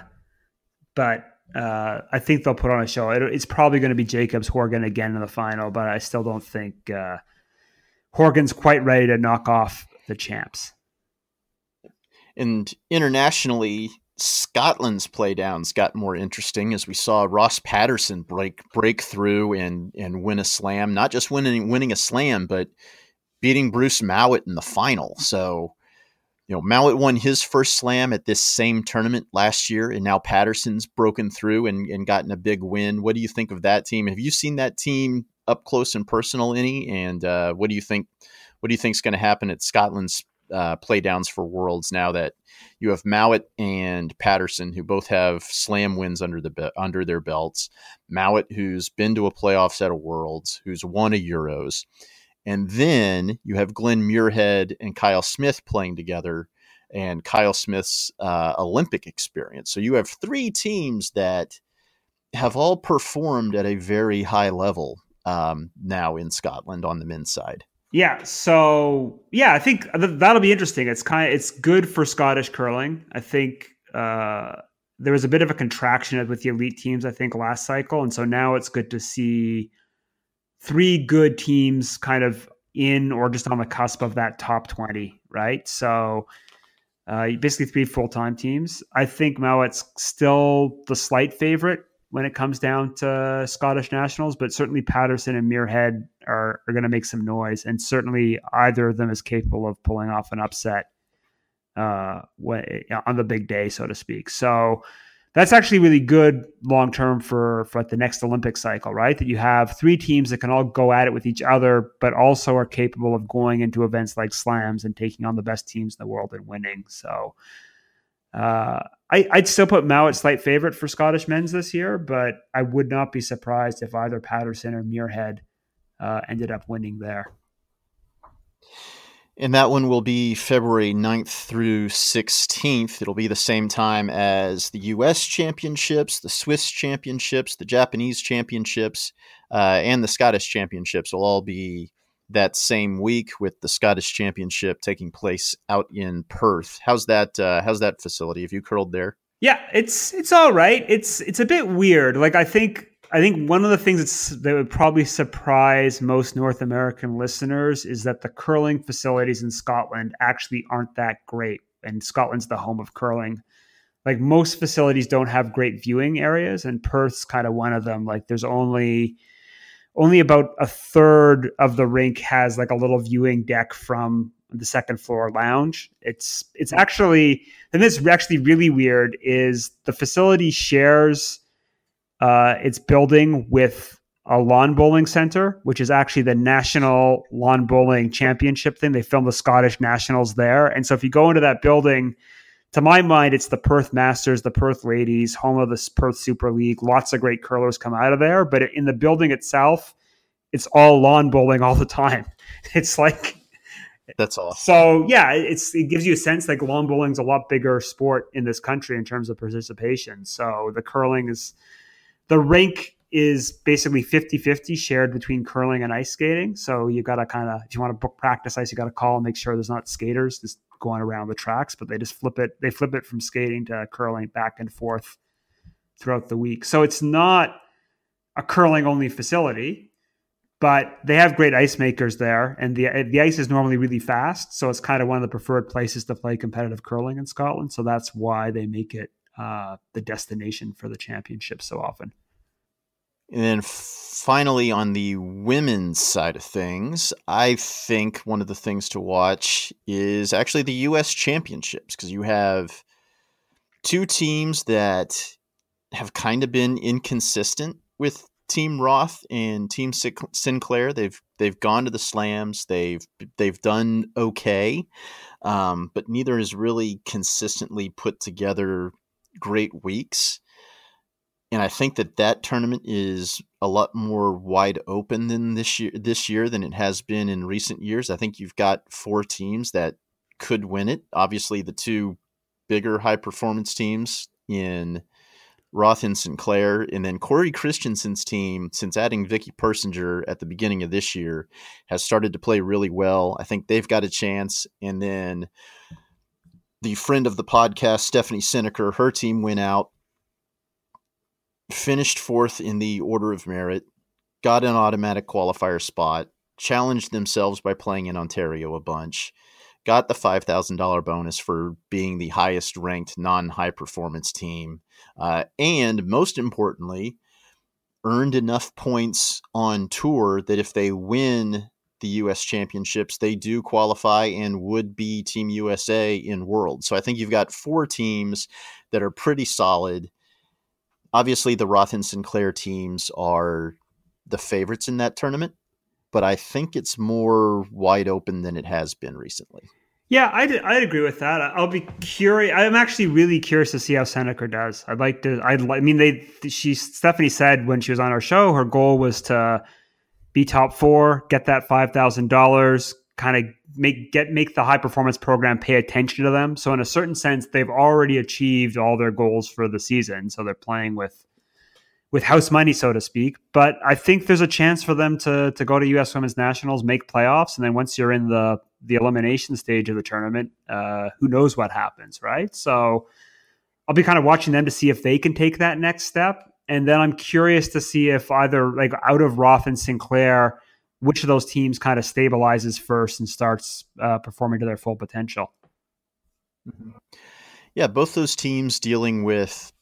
but uh, I think they'll put on a show. It, it's probably going to be Jacobs Horgan again in the final, but I still don't think uh, Horgan's quite ready to knock off the champs. And internationally, Scotland's playdowns got more interesting as we saw Ross Paterson break break through and and win a slam. Not just winning winning a slam, but beating Bruce Mouat in the final. So, you know, Mouat won his first slam at this same tournament last year, and now Paterson's broken through and, and gotten a big win. What do you think of that team? Have you seen that team up close and personal any? And uh, what do you think? What do you think is going to happen at Scotland's uh, playdowns for Worlds now that you have Mouat and Paterson, who both have slam wins under the under their belts. Mouat, who's been to a playoff set of Worlds, who's won a Euros, and then you have Glenn Muirhead and Kyle Smith playing together, and Kyle Smith's uh, Olympic experience. So you have three teams that have all performed at a very high level um, now in Scotland on the men's side. Yeah. So yeah, I think that'll be interesting. It's kind of it's good for Scottish curling. I think uh, there was a bit of a contraction with the elite teams. I think last cycle, and so now it's good to see three good teams kind of in or just on the cusp of that top twenty. Right. So. Uh, basically, three full time teams. I think Mouat's still the slight favorite when it comes down to Scottish nationals, but certainly Paterson and Muirhead are, are going to make some noise, and certainly either of them is capable of pulling off an upset uh, on the big day, so to speak. So that's actually really good long term for for the next Olympic cycle, right? That you have three teams that can all go at it with each other, but also are capable of going into events like slams and taking on the best teams in the world and winning. So uh, I, would still put Mouat slight favorite for Scottish men's this year, but I would not be surprised if either Paterson or Muirhead uh, ended up winning there. And that one will be February 9th through 16th. It'll be the same time as the U.S. Championships, the Swiss Championships, the Japanese Championships, uh, and the Scottish Championships will all be that same week with the Scottish Championship taking place out in Perth. How's that? Uh, how's that facility? Have you curled there? Yeah, it's it's all right. It's it's a bit weird. Like I think I think one of the things that's, that would probably surprise most North American listeners is that the curling facilities in Scotland actually aren't that great, and Scotland's the home of curling. Like most facilities don't have great viewing areas, and Perth's kind of one of them. Like there's only only about a third of the rink has like a little viewing deck from the second floor lounge. It's it's actually and this is actually really weird is the facility shares uh, its building with a lawn bowling center, which is actually the national lawn bowling championship thing. They filmed the Scottish nationals there, and so if you go into that building, to my mind, it's the Perth Masters, the Perth Ladies, home of the Perth Super League. Lots of great curlers come out of there, but in the building itself, it's all lawn bowling all the time. [LAUGHS] It's like that's awesome. So yeah, it's it gives you a sense like lawn bowling's a lot bigger sport in this country in terms of participation. So the curling is the rink is basically 50-50 shared between curling and ice skating. So you got to kind of if you want to book practice ice, you got to call and make sure there's not skaters just going around the tracks, but they just flip it. They flip it from skating to curling back and forth throughout the week. So it's not a curling only facility, but they have great ice makers there, and the the ice is normally really fast, so it's kind of one of the preferred places to play competitive curling in Scotland. So that's why they make it uh, the destination for the championship so often. And then finally, on the women's side of things, I think one of the things to watch is actually the U.S. championships because you have two teams that have kind of been inconsistent with Team Roth and Team Sinclair. They've they've gone to the slams. They've they've done okay, um, but neither has really consistently put together great weeks and I think that that tournament is a lot more wide open than this year this year than it has been in recent years. I think you've got four teams that could win it. Obviously, the two bigger high performance teams in Roth and Sinclair, and then Cory Christensen's team, since adding Vicky Persinger at the beginning of this year, has started to play really well. I think they've got a chance. And then the friend of the podcast, Stephanie Senneker, her team went out finished fourth in the order of merit, got an automatic qualifier spot, challenged themselves by playing in Ontario a bunch, got the $5,000 bonus for being the highest ranked non high performance team, uh, and most importantly, earned enough points on tour that if they win the US championships, they do qualify and would be Team USA in World. So I think you've got four teams that are pretty solid obviously the Roth and Sinclair teams are the favorites in that tournament, but I think it's more wide open than it has been recently. Yeah, I'd, I'd agree with that. I'll be curious. I'm actually really curious to see how Senneker does. I'd like to. I'd. I mean, they. She Stephanie said when she was on our show, her goal was to be top four, get that five thousand dollars, kind of make get make the high performance program pay attention to them. So in a certain sense, they've already achieved all their goals for the season. So they're playing with with house money, so to speak. But I think there's a chance for them to to go to U.S. Women's Nationals, make playoffs, and then once you're in the the elimination stage of the tournament, uh, who knows what happens, right? So I'll be kind of watching them to see if they can take that next step. And then I'm curious to see if either like out of Roth and Sinclair, which of those teams kind of stabilizes first and starts uh, performing to their full potential. Mm-hmm. Yeah, both those teams dealing with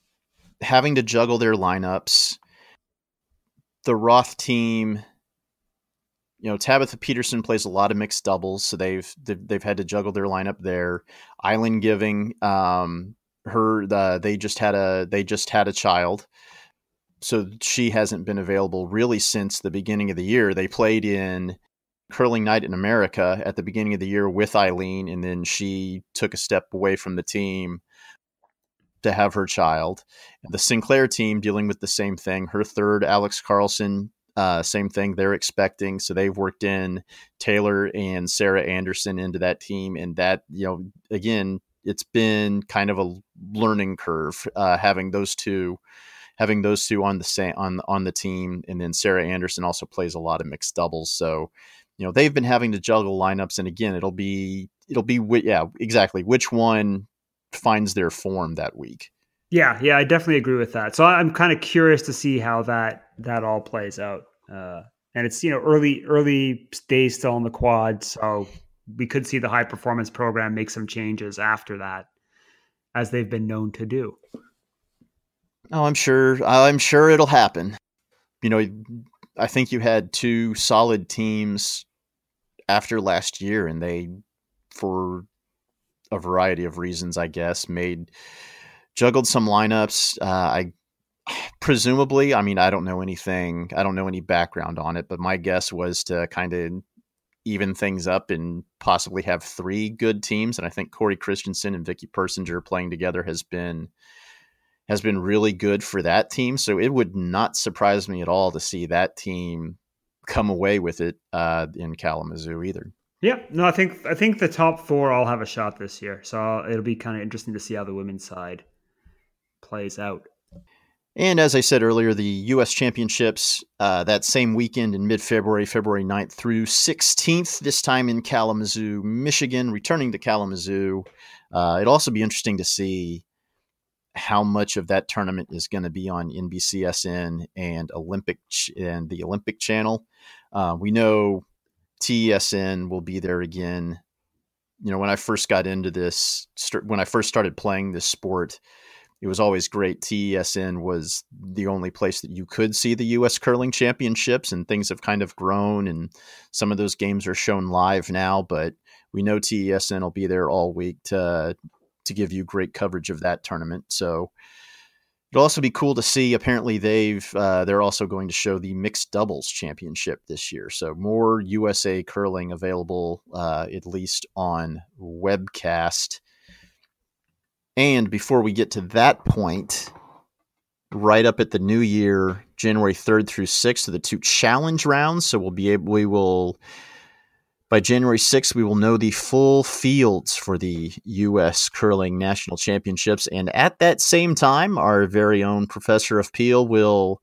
having to juggle their lineups. The Roth team, you know, Tabitha Peterson plays a lot of mixed doubles, so they've they've, they've had to juggle their lineup there. Aileen Geving, um, her the, they just had a they just had a child, so she hasn't been available really since the beginning of the year. They played in Curling Night in America at the beginning of the year with Aileen, and then she took a step away from the team to have her child. The Sinclair team dealing with the same thing. Her third, Alex Carlson, uh, same thing they're expecting. So they've worked in Taylor and Sarah Anderson into that team, and that you know again, it's been kind of a learning curve uh, having those two having those two on the on on the team, and then Sarah Anderson also plays a lot of mixed doubles. So, you know, they've been having to juggle lineups, and again, it'll be it'll be yeah exactly which one finds their form that week. Yeah, yeah, I definitely agree with that. So I'm kind of curious to see how that that all plays out. Uh, and it's you know early early days still in the quad, so we could see the high performance program make some changes after that, as they've been known to do. Oh, I'm sure. I'm sure it'll happen. You know, I think you had two solid teams after last year, and they, for a variety of reasons, I guess, made juggled some lineups. Uh, I presumably, I mean, I don't know anything. I don't know any background on it, but my guess was to kind of even things up and possibly have three good teams. And I think Cory Christensen and Vicky Persinger playing together has been has been really good for that team. So it would not surprise me at all to see that team come away with it uh, in Kalamazoo either. Yeah, no, I think I think the top four all have a shot this year. So it'll be kind of interesting to see how the women's side plays out. And as I said earlier, the U.S. Championships uh, that same weekend in mid February, February 9th through 16th, this time in Kalamazoo, Michigan, returning to Kalamazoo. Uh, it'll also be interesting to see how much of that tournament is going to be on NBCSN and Olympic ch- and the Olympic Channel. Uh, we know TSN will be there again. You know, when I first got into this, st- when I first started playing this sport, it was always great. TESN was the only place that you could see the U.S. curling championships, and things have kind of grown, and some of those games are shown live now. But we know TESN will be there all week to to give you great coverage of that tournament. So it'll also be cool to see. Apparently, they've uh, they're also going to show the mixed doubles championship this year. So more USA curling available, uh, at least on webcast. And before we get to that point, right up at the new year, January 3rd through 6th are the two challenge rounds. So we'll be able, we will, by January 6th, we will know the full fields for the U.S. Curling National Championships. And at that same time, our very own Professor of Peel will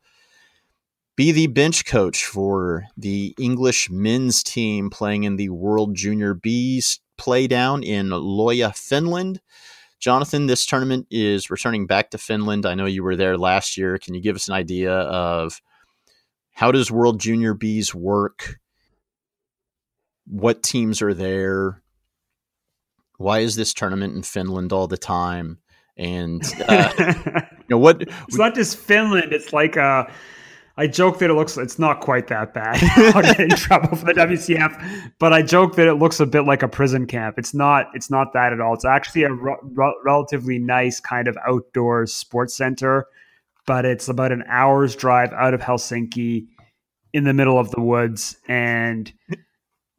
be the bench coach for the English men's team playing in the World Junior B's playdown in Lohja, Finland. Jonathan, this tournament is returning back to Finland. I know you were there last year. Can you give us an idea of how does World Junior B's work? What teams are there? Why is this tournament in Finland all the time? And uh, [LAUGHS] you know what? It's not just Finland. It's like I joke that it looks it's not quite that bad. [LAUGHS] I'll get in trouble for the WCF, but I joke that it looks a bit like a prison camp. It's not. It's not that at all. It's actually a re- relatively nice kind of outdoor sports center, but it's about an hour's drive out of Helsinki, in the middle of the woods, and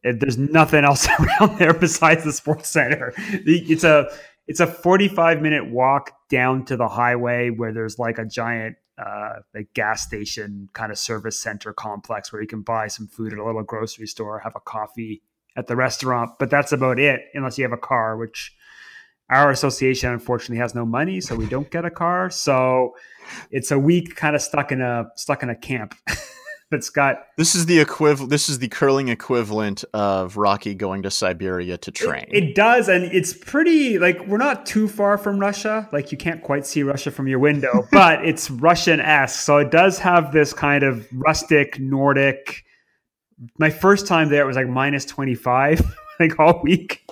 there's nothing else [LAUGHS] around there besides the sports center. It's a it's a 45 minute walk down to the highway where there's like a giant uh, like gas station kind of service center complex where you can buy some food at a little grocery store, have a coffee at the restaurant, but that's about it unless you have a car, which our association unfortunately has no money, so we don't get a car. So it's a week kind of stuck in a stuck in a camp. [LAUGHS] that's got this is the equivalent this is the curling equivalent of rocky going to siberia to train. it, it, does and it's pretty like we're not too far from russia. Like you can't quite see russia from your window [LAUGHS] but it's russian-esque. So it does have this kind of rustic nordic. My first time there it was like minus 25 [LAUGHS] like all week.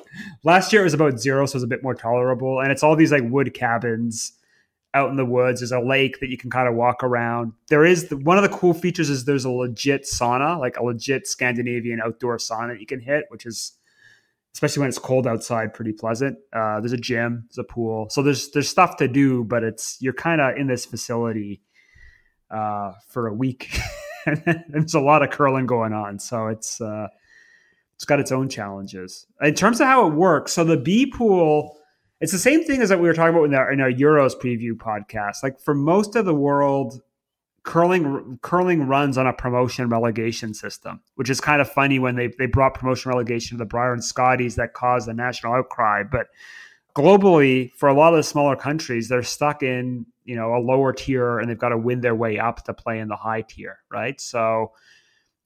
Last year it was about zero so it was a bit more tolerable and it's all these like wood cabins out in the woods. There's a lake that you can kind of walk around. There is the, one of the cool features is there's a legit sauna, like a legit Scandinavian outdoor sauna that you can hit, which is especially when it's cold outside, pretty pleasant. Uh, there's a gym, there's a pool, so there's there's stuff to do, but it's you're kind of in this facility uh, for a week. [LAUGHS] and there's a lot of curling going on, so it's uh, it's got its own challenges in terms of how it works. So the B pool it's the same thing as that we were talking about in our, in our Euros preview podcast. Like for most of the world, curling curling runs on a promotion relegation system, which is kind of funny when they they brought promotion relegation to the Brier and Scotties that caused a national outcry. But globally, for a lot of the smaller countries, they're stuck in you know a lower tier and they've got to win their way up to play in the high tier, right? So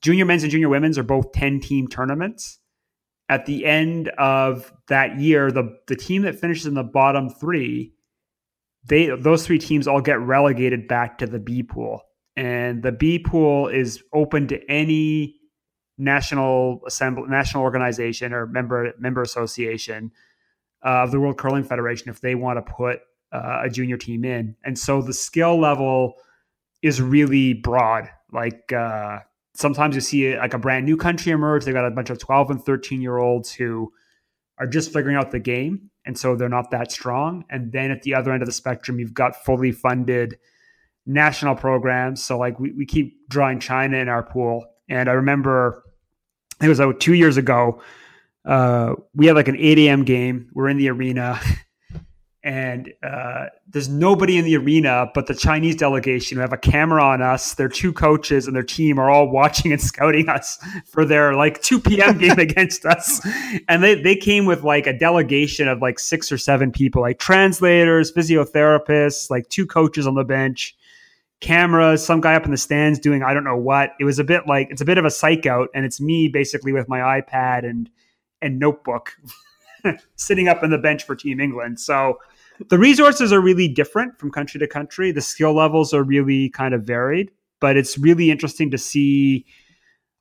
junior men's and junior women's are both 10 team tournaments at the end of that year, the the team that finishes in the bottom three, they those three teams all get relegated back to the B pool, and the B pool is open to any national assembly, national organization or member member association uh, of the World Curling Federation if they want to put uh, a junior team in, and so the skill level is really broad. Like uh, sometimes you see like a brand new country emerge. They've got a bunch of 12 and 13 year olds who are just figuring out the game. And so they're not that strong. And then at the other end of the spectrum, you've got fully funded national programs. So like we, we keep drawing China in our pool. And I remember it was like two years ago. Uh, we had like an 8 a.m. game. We're in the arena. [LAUGHS] and uh, there's nobody in the arena but the Chinese delegation who have a camera on us. Their two coaches and their team are all watching and scouting us for their like 2 p.m. game [LAUGHS] against us. And they, they came with like a delegation of like six or seven people, like translators, physiotherapists, like two coaches on the bench, cameras, some guy up in the stands doing I don't know what. It was a bit like it's a bit of a psych out, and it's me basically with my iPad and and notebook. [LAUGHS] sitting up on the bench for Team England. So the resources are really different from country to country. The skill levels are really kind of varied, but it's really interesting to see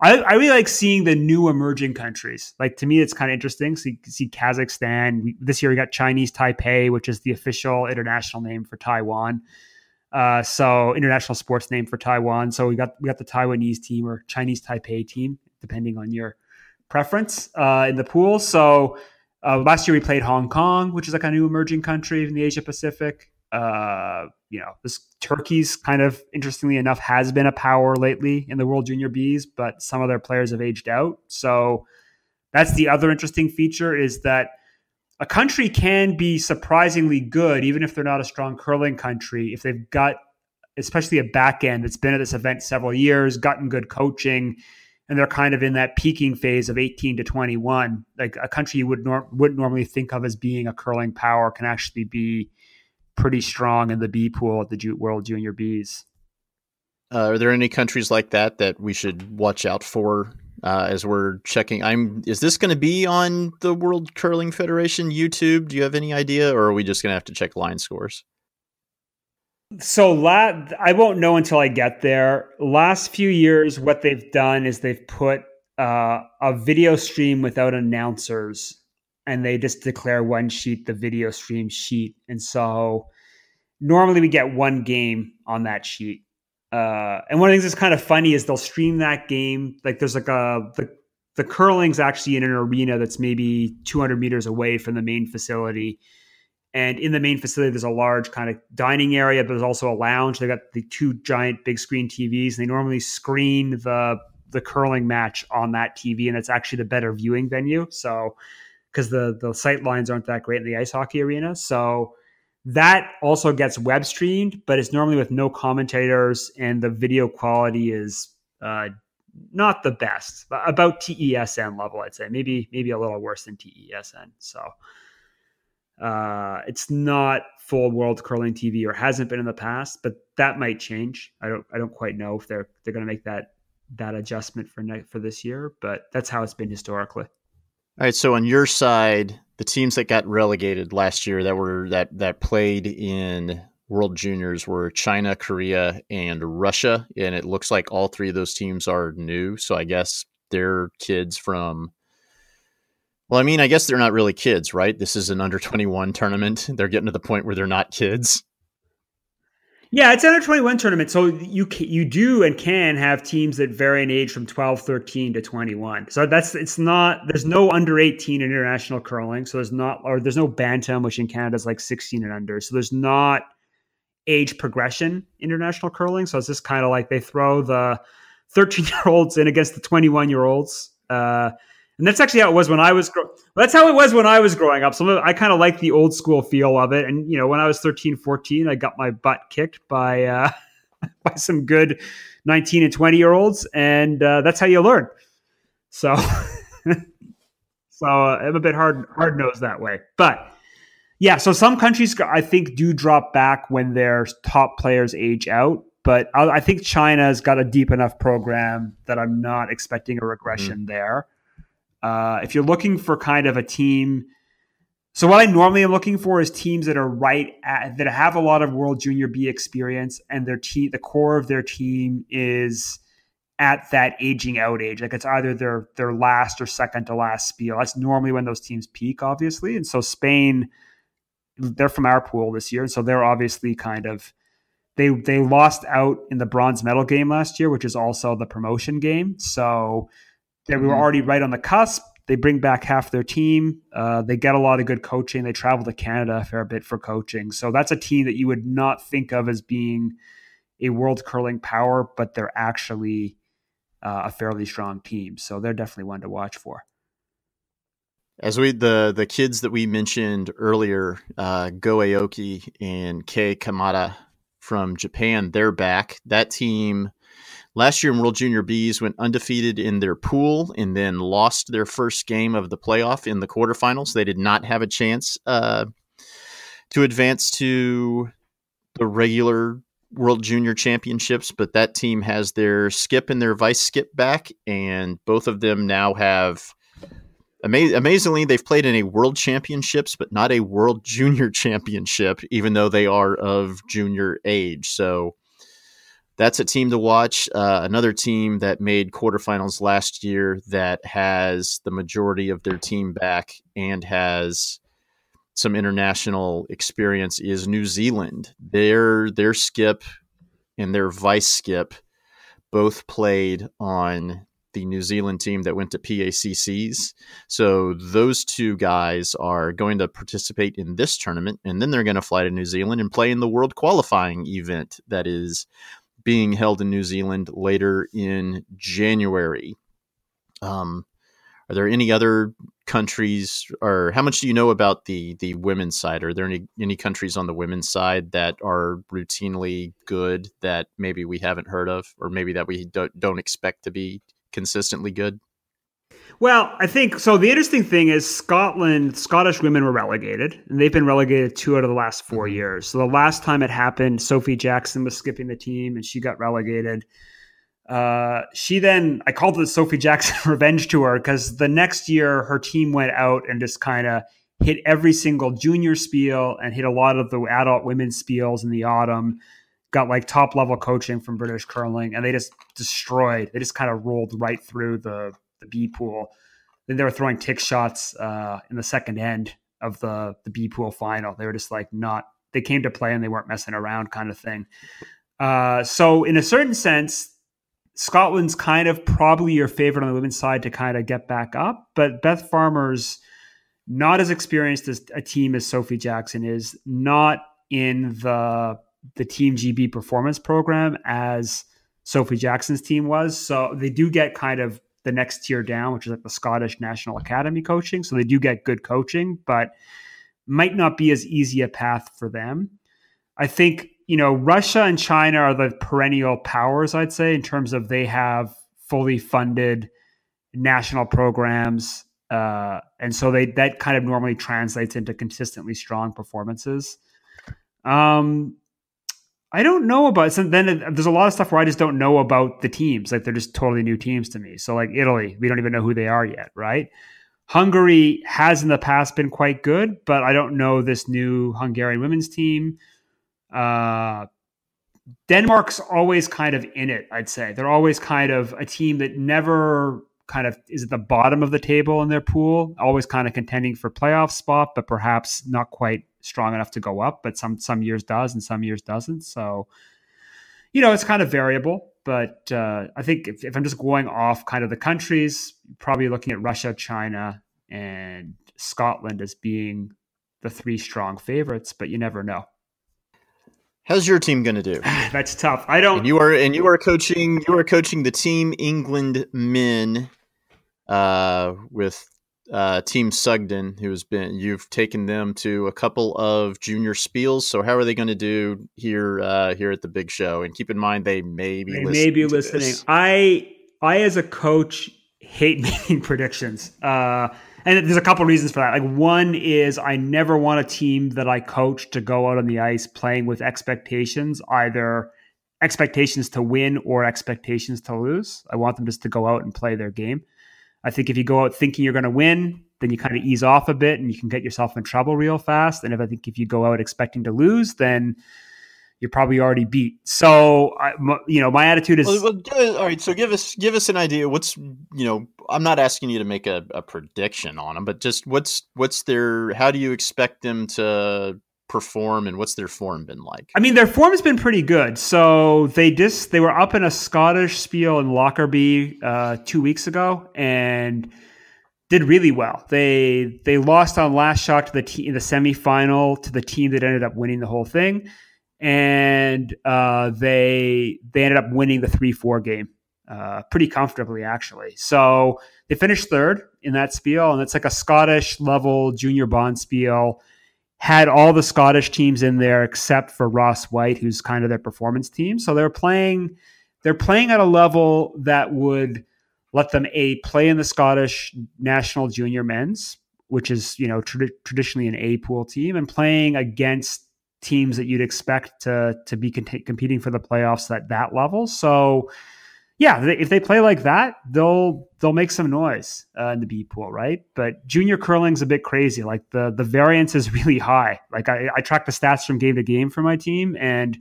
I, I really like seeing the new emerging countries. Like to me, it's kind of interesting. So you see Kazakhstan. We, this year we got Chinese Taipei, which is the official international name for Taiwan. Uh, so international sports name for Taiwan. So we got we got the Taiwanese team or Chinese Taipei team, depending on your preference uh, in the pool. So uh, last year we played Hong Kong, which is like a new emerging country in the Asia Pacific. Uh, you know, this Turkey's kind of interestingly enough has been a power lately in the World Junior Bs, but some of their players have aged out. So that's the other interesting feature is that a country can be surprisingly good, even if they're not a strong curling country, if they've got especially a back end that's been at this event several years, gotten good coaching, and they're kind of in that peaking phase of 18 to 21. Like a country you would nor- would normally think of as being a curling power can actually be pretty strong in the B pool at the Ju- World Junior Bs. Uh, are there any countries like that that we should watch out for uh, as we're checking? I'm. Is this going to be on the World Curling Federation YouTube? Do you have any idea, or are we just going to have to check line scores? So la- I won't know until I get there. Last few years, what they've done is they've put uh, a video stream without announcers and they just declare one sheet the video stream sheet. And so normally we get one game on that sheet. Uh, and one of the things that's kind of funny is they'll stream that game like there's like a the, the curling's actually in an arena that's maybe 200 meters away from the main facility and in the main facility there's a large kind of dining area but there's also a lounge They've got the two giant big screen tvs and they normally screen the the curling match on that tv and it's actually the better viewing venue so because the the sight lines aren't that great in the ice hockey arena. So that also gets web streamed, but it's normally with no commentators, and the video quality is uh, not the best. About TESN level, I'd say. Maybe maybe a little worse than TESN. So. Uh, it's not full world curling TV or hasn't been in the past, but that might change. I don't I don't quite know if they're they're going to make that that adjustment for ne- for this year, but that's how it's been historically. All right, so on your side, the teams that got relegated last year that were that that played in World Juniors were China, Korea, and Russia, and it looks like all three of those teams are new. So I guess they're kids from. Well, I mean, I guess they're not really kids, right? This is an under twenty one tournament. [LAUGHS] They're getting to the point where they're not kids. Yeah, it's an under 21 tournament. So you you do and can have teams that vary in age from 12, 13 to 21. So that's it's not there's no under 18 in international curling. So there's not or there's no bantam, which in Canada is like 16 and under. So there's not age progression international curling. So it's just kind of like they throw the 13 year olds in against the 21 year olds. Uh, and that's actually how it was when I was. Gro- that's how it was when I was growing up. So I kind of like the old school feel of it. And you know, when I was 13, 14, I got my butt kicked by uh, [LAUGHS] by some good 19 and 20 year olds, and uh, that's how you learn. So, [LAUGHS] so uh, I'm a bit hard hard nosed that way, but. Yeah, so some countries I think do drop back when their top players age out, but I, I think China's got a deep enough program that I'm not expecting a regression mm-hmm. there. Uh, if you're looking for kind of a team, so what I normally am looking for is teams that are right at that have a lot of World Junior B experience, and their team, the core of their team is at that aging out age. Like it's either their their last or second to last spiel. That's normally when those teams peak, obviously. And so Spain, they're from our pool this year, and so they're obviously kind of they they lost out in the bronze medal game last year, which is also the promotion game. So they were mm-hmm. already right on the cusp. They bring back half their team. Uh, they get a lot of good coaching. They travel to Canada a fair bit for coaching. So that's a team that you would not think of as being a world curling power, but they're actually uh, a fairly strong team. So they're definitely one to watch for. As we the the kids that we mentioned earlier, uh, Go Aoki and Kei Kamada from Japan, they're back. That team Last year in World Junior Bs went undefeated in their pool and then lost their first game of the playoff in the quarterfinals. They did not have a chance uh, to advance to the regular World Junior Championships, but that team has their skip and their vice skip back, and both of them now have. amazingly, they've played in a World Championships, but not a World Junior [LAUGHS] Championship, even though they are of junior age. So that's a team to watch. Uh, another team that made quarterfinals last year that has the majority of their team back and has some international experience is New Zealand. Their their skip and their vice skip both played on the New Zealand team that went to PACCs. So those two guys are going to participate in this tournament, and then they're going to fly to New Zealand and play in the World Qualifying event that is being held in New Zealand later in January. Um, are there any other countries, or how much do you know about the the women's side? Are there any any countries on the women's side that are routinely good that maybe we haven't heard of, or maybe that we don't, don't expect to be consistently good? Well, I think so. The interesting thing is Scotland, Scottish women were relegated, and they've been relegated two out of the last 4 mm-hmm. years. So the last time it happened, Sophie Jackson was skipping the team and she got relegated. Uh, she then, I called it the Sophie Jackson [LAUGHS] revenge tour because the next year her team went out and just kind of hit every single junior spiel and hit a lot of the adult women's spiels in the autumn. Got like top level coaching from British curling, and they just destroyed. They just kind of rolled right through the the B pool. Then they were throwing tick shots uh, in the second end of the the B pool final. They were just like not. They came to play and they weren't messing around, kind of thing. Uh, so in a certain sense, Scotland's kind of probably your favorite on the women's side to kind of get back up, but Beth Farmer's not as experienced as a team as Sophie Jackson is, not in the the Team GB performance program as Sophie Jackson's team was. So they do get kind of the next tier down, which is like the Scottish National Academy coaching. So they do get good coaching, but might not be as easy a path for them. I think you know, Russia and China are the perennial powers, I'd say, in terms of they have fully funded national programs. Uh, and so they that kind of normally translates into consistently strong performances. Um, I don't know about. So then there's a lot of stuff where I just don't know about the teams. Like they're just totally new teams to me. So like Italy, we don't even know who they are yet, right? Hungary has in the past been quite good, but I don't know this new Hungarian women's team. Uh, Denmark's always kind of in it, I'd say. They're always kind of a team that never kind of is at the bottom of the table in their pool, always kind of contending for playoff spot, but perhaps not quite strong enough to go up, but some some years does and some years doesn't. So, you know, it's kind of variable. But uh, I think if, if I'm just going off kind of the countries, probably looking at Russia, China, and Scotland as being the three strong favorites, but you never know. How's your team going to do? [SIGHS] That's tough. I don't. And you are and you are coaching. You are coaching the Team England men uh, with uh, Team Sugden, who's been. You've taken them to a couple of junior spiels. So how are they going to do here uh, here at the big show? And keep in mind they may be they listening may be listening. This. I I as a coach hate [LAUGHS] making predictions. Uh, and there's a couple reasons for that. Like one is I never want a team that I coach to go out on the ice playing with expectations, either expectations to win or expectations to lose. I want them just to go out and play their game. I think if you go out thinking you're going to win, then you kind of ease off a bit and you can get yourself in trouble real fast. And if I think if you go out expecting to lose, then you're probably already beat. So, I, you know, my attitude is well, well, all right. So, give us give us an idea. What's you know, I'm not asking you to make a, a prediction on them, but just what's what's their how do you expect them to perform and what's their form been like? I mean, their form has been pretty good. So they just they were up in a Scottish spiel in Lockerbie uh, two weeks ago and did really well. They they lost on last shot to the team in the semifinal to the team that ended up winning the whole thing and uh, they they ended up winning the three four game uh, pretty comfortably actually. So they finished third in that spiel, and it's like a Scottish level junior bonspiel. Had all the Scottish teams in there except for Ross Whyte, who's kind of their performance team. So they're playing they're playing at a level that would let them a play in the Scottish national junior men's, which is you know tra- traditionally an A pool team, and playing against teams that you'd expect to to be cont- competing for the playoffs at that level. So, yeah, if they play like that, they'll they'll make some noise uh, in the B pool, right? But junior curling's a bit crazy. Like the the variance is [LAUGHS] really high. Like I, I track the stats from game to game for my team, and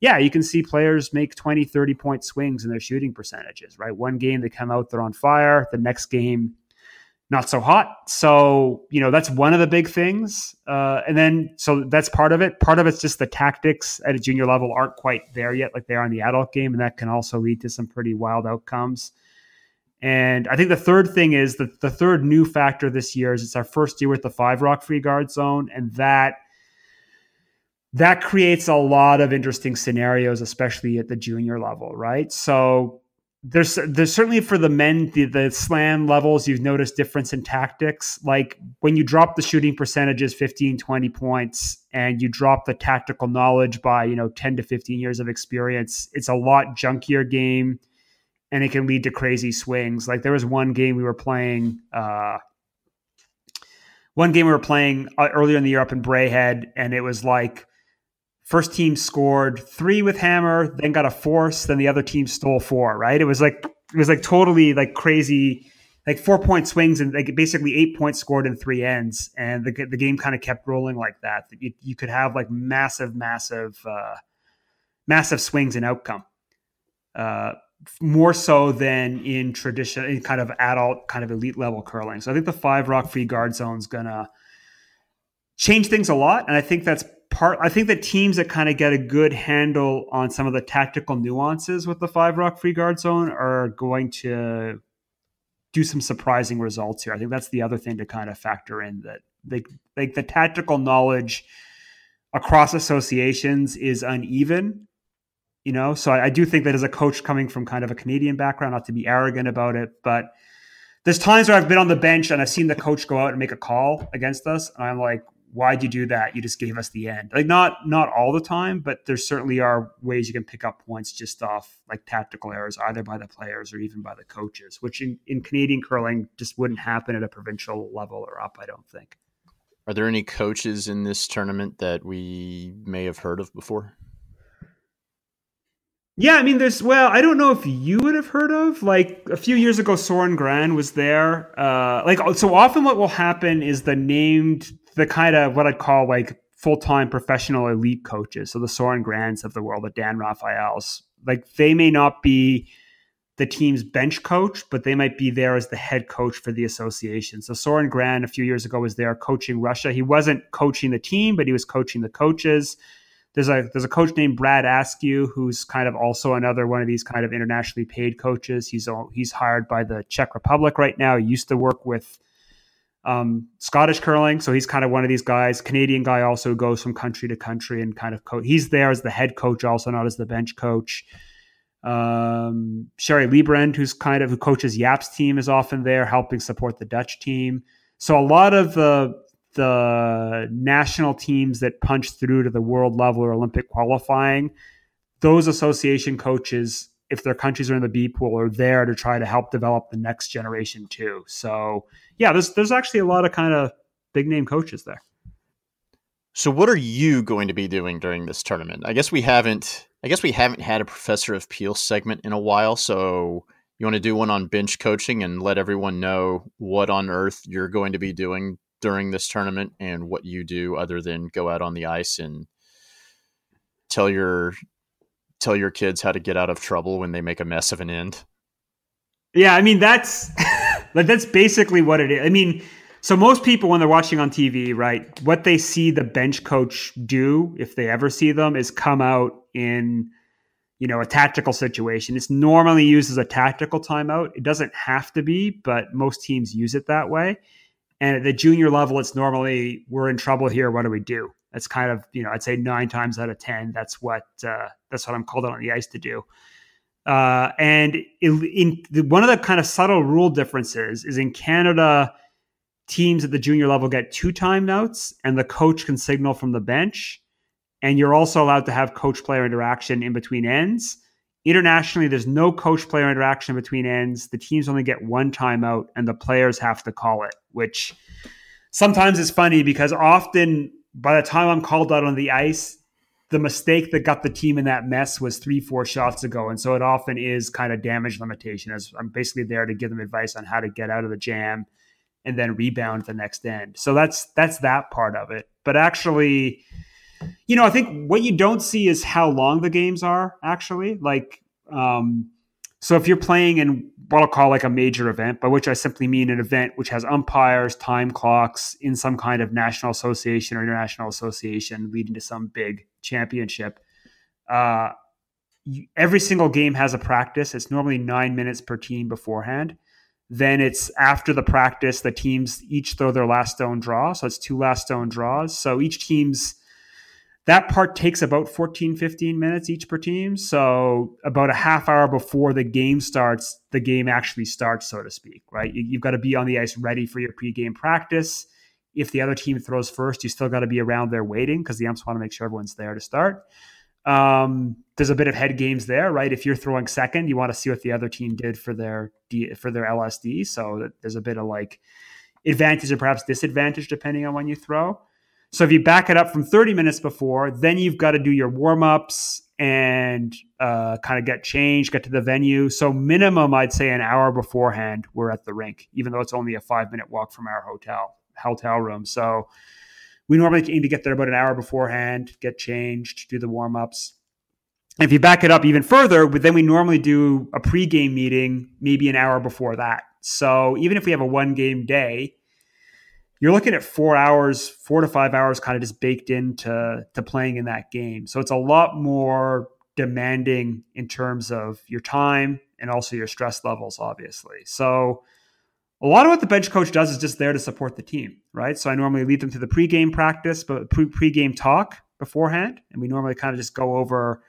yeah, you can see players make 20, 30 point swings in their shooting percentages, right? One game they come out, they're on fire. The next game, not so hot. So, you know, that's one of the big things. Uh, and then, so that's part of it. Part of it's just the tactics at a junior level aren't quite there yet, like they are in the adult game. And that can also lead to some pretty wild outcomes. And I think the third thing is that the third new factor this year is it's our first year with the five rock free guard zone. And that, that creates a lot of interesting scenarios, especially at the junior level, right? So there's there's certainly for the men the, the slam levels you've noticed difference in tactics. Like when you drop the shooting percentages 15 20 points and you drop the tactical knowledge by you know 10 to 15 years of experience it's a lot junkier game and it can lead to crazy swings. Like there was one game we were playing uh one game we were playing uh, earlier in the year up in Braehead and it was like first team scored three with hammer, then got a force, then the other team stole four. Right? It was like it was like totally like crazy, like four point swings and like basically eight points scored in three ends, and the the game kind of kept rolling like that. You, you could have like massive, massive, uh, massive swings in outcome. Uh, more so than in tradition, in kind of adult, kind of elite level curling. So I think the five rock free guard zone is gonna change things a lot, and I think that's part I think that teams that kind of get a good handle on some of the tactical nuances with the five rock free guard zone are going to do some surprising results here. I think that's the other thing to kind of factor in that they like the tactical knowledge across associations is uneven. You know, so I, I do think that as a coach coming from kind of a Canadian background, not to be arrogant about it, but there's times where I've been on the bench and I've seen the coach go out and make a call against us, and I'm like, why'd you do that? You just gave us the end. Like not not all the time, but there certainly are ways you can pick up points just off like tactical errors, either by the players or even by the coaches, which in, in Canadian curling just wouldn't happen at a provincial level or up, I don't think. Are there any coaches in this tournament that we may have heard of before? Yeah, I mean, there's well, I don't know if you would have heard of like a few years ago. Soren Gran was there. Uh, like so often, what will happen is the named the kind of what I'd call like full time professional elite coaches. So the Soren Grans of the world, the Dan Rafaels, like they may not be the team's bench coach, but they might be there as the head coach for the association. So Soren Gran a few years ago was there coaching Russia. He wasn't coaching the team, but he was coaching the coaches. There's a there's a coach named Brad Askew who's kind of also another one of these kind of internationally paid coaches. He's he's hired by the Czech Republic right now. He used to work with um, Scottish curling. So he's kind of one of these guys. Canadian guy also goes from country to country and kind of coach. He's there as the head coach, also not as the bench coach. Um, Shari Leibbrandt, who's kind of who coaches Jaap's team, is often there helping support the Dutch team. So a lot of the the national teams that punch through to the world level or Olympic qualifying, those association coaches, if their countries are in the B pool, are there to try to help develop the next generation too. So yeah, there's there's actually a lot of kind of big name coaches there. So what are you going to be doing during this tournament? I guess we haven't I guess we haven't had a professor of Peel segment in a while, so you want to do one on bench coaching and let everyone know what on earth you're going to be doing during this tournament and what you do other than go out on the ice and tell your tell your kids how to get out of trouble when they make a mess of an end. Yeah, I mean that's [LAUGHS] like that's basically what it is. I mean, so most people when they're watching on TV, right, what they see the bench coach do, if they ever see them, is come out in you know a tactical situation. It's normally used as a tactical timeout. It doesn't have to be, but most teams use it that way. And at the junior level, it's normally we're in trouble here. What do we do? That's kind of you know I'd say nine times out of ten that's what uh, that's what I'm called on the ice to do. Uh, and in, in the, one of the kind of subtle rule differences is in Canada, teams at the junior level get two timeouts, and the coach can signal from the bench. And you're also allowed to have coach player interaction in between ends. Internationally, there's no coach player interaction between ends. The teams only get one timeout, and the players have to call it, which sometimes is funny because often by the time I'm called out on the ice, the mistake that got the team in that mess was three, four shots ago. And so it often is kind of damage limitation as I'm basically there to give them advice on how to get out of the jam and then rebound the next end. So that's that's that part of it. But actually you know, I think what you don't see is how long the games are actually. Like, um, so if you're playing in what I'll call like a major event, by which I simply mean an event which has umpires, time clocks in some kind of national association or international association leading to some big championship. Uh, you, every single game has a practice. It's normally nine minutes per team beforehand. Then it's after the practice, the teams each throw their last stone draw. So it's two last stone draws. So each team's that part takes about 14 15 minutes each per team. So about a half hour before the game starts the game actually starts so to speak right? You, have got to be on the ice ready for your pregame practice. If the other team throws first you still got to be around there waiting because the umps want to make sure everyone's there to start. Um, there's a bit of head games there right? If you're throwing second you want to see what the other team did for their for their lsd so there's a bit of like advantage or perhaps disadvantage depending on when you throw so if you back it up from 30 minutes before, then you've got to do your warm ups and uh, kind of get changed, get to the venue. So minimum, I'd say an hour beforehand, we're at the rink, even though it's only a five minute walk from our hotel hotel room. So we normally aim to get there about an hour beforehand, get changed, do the warm ups. If you back it up even further, then we normally do a pregame meeting maybe an hour before that. So even if we have a one game day, you're looking at four hours, four to five hours, kind of just baked into to playing in that game. So it's a lot more demanding in terms of your time and also your stress levels, obviously. So a lot of what the bench coach does is just there to support the team, right? So I normally lead them to the pregame practice, but pre pregame talk beforehand, and we normally kind of just go over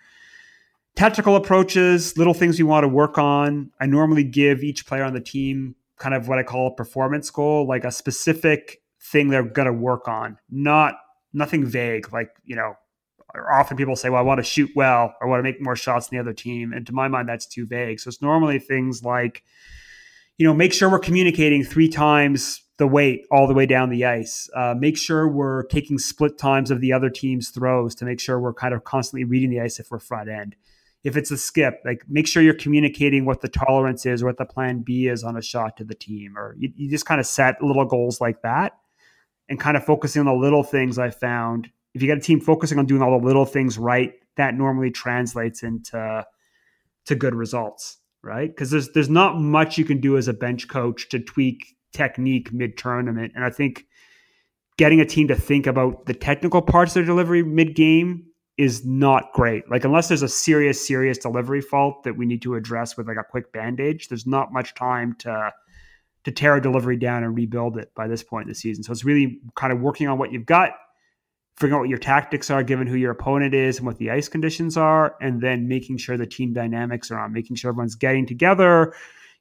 tactical approaches, little things we want to work on. I normally give each player on the team kind of what I call a performance goal, like a specific thing they're going to work on, not nothing vague. Like, you know, often people say, well, I want to shoot well or I want to make more shots than the other team. And to my mind, that's too vague. So it's normally things like, you know, make sure we're communicating three times the weight all the way down the ice. Uh, make sure we're taking split times of the other team's throws to make sure we're kind of constantly reading the ice if we're front end if it's a skip, like make sure you're communicating what the tolerance is or what the plan B is on a shot to the team, or you, you just kind of set little goals like that and kind of focusing on the little things I found. If you got a team focusing on doing all the little things right, that normally translates into to good results, right? Because there's there's not much you can do as a bench coach to tweak technique mid tournament, and I think getting a team to think about the technical parts of their delivery mid game is not great. Like unless there's a serious, serious delivery fault that we need to address with like a quick bandage, there's not much time to to tear a delivery down and rebuild it by this point in the season. So it's really kind of working on what you've got, figuring out what your tactics are given who your opponent is and what the ice conditions are, and then making sure the team dynamics are on, making sure everyone's getting together,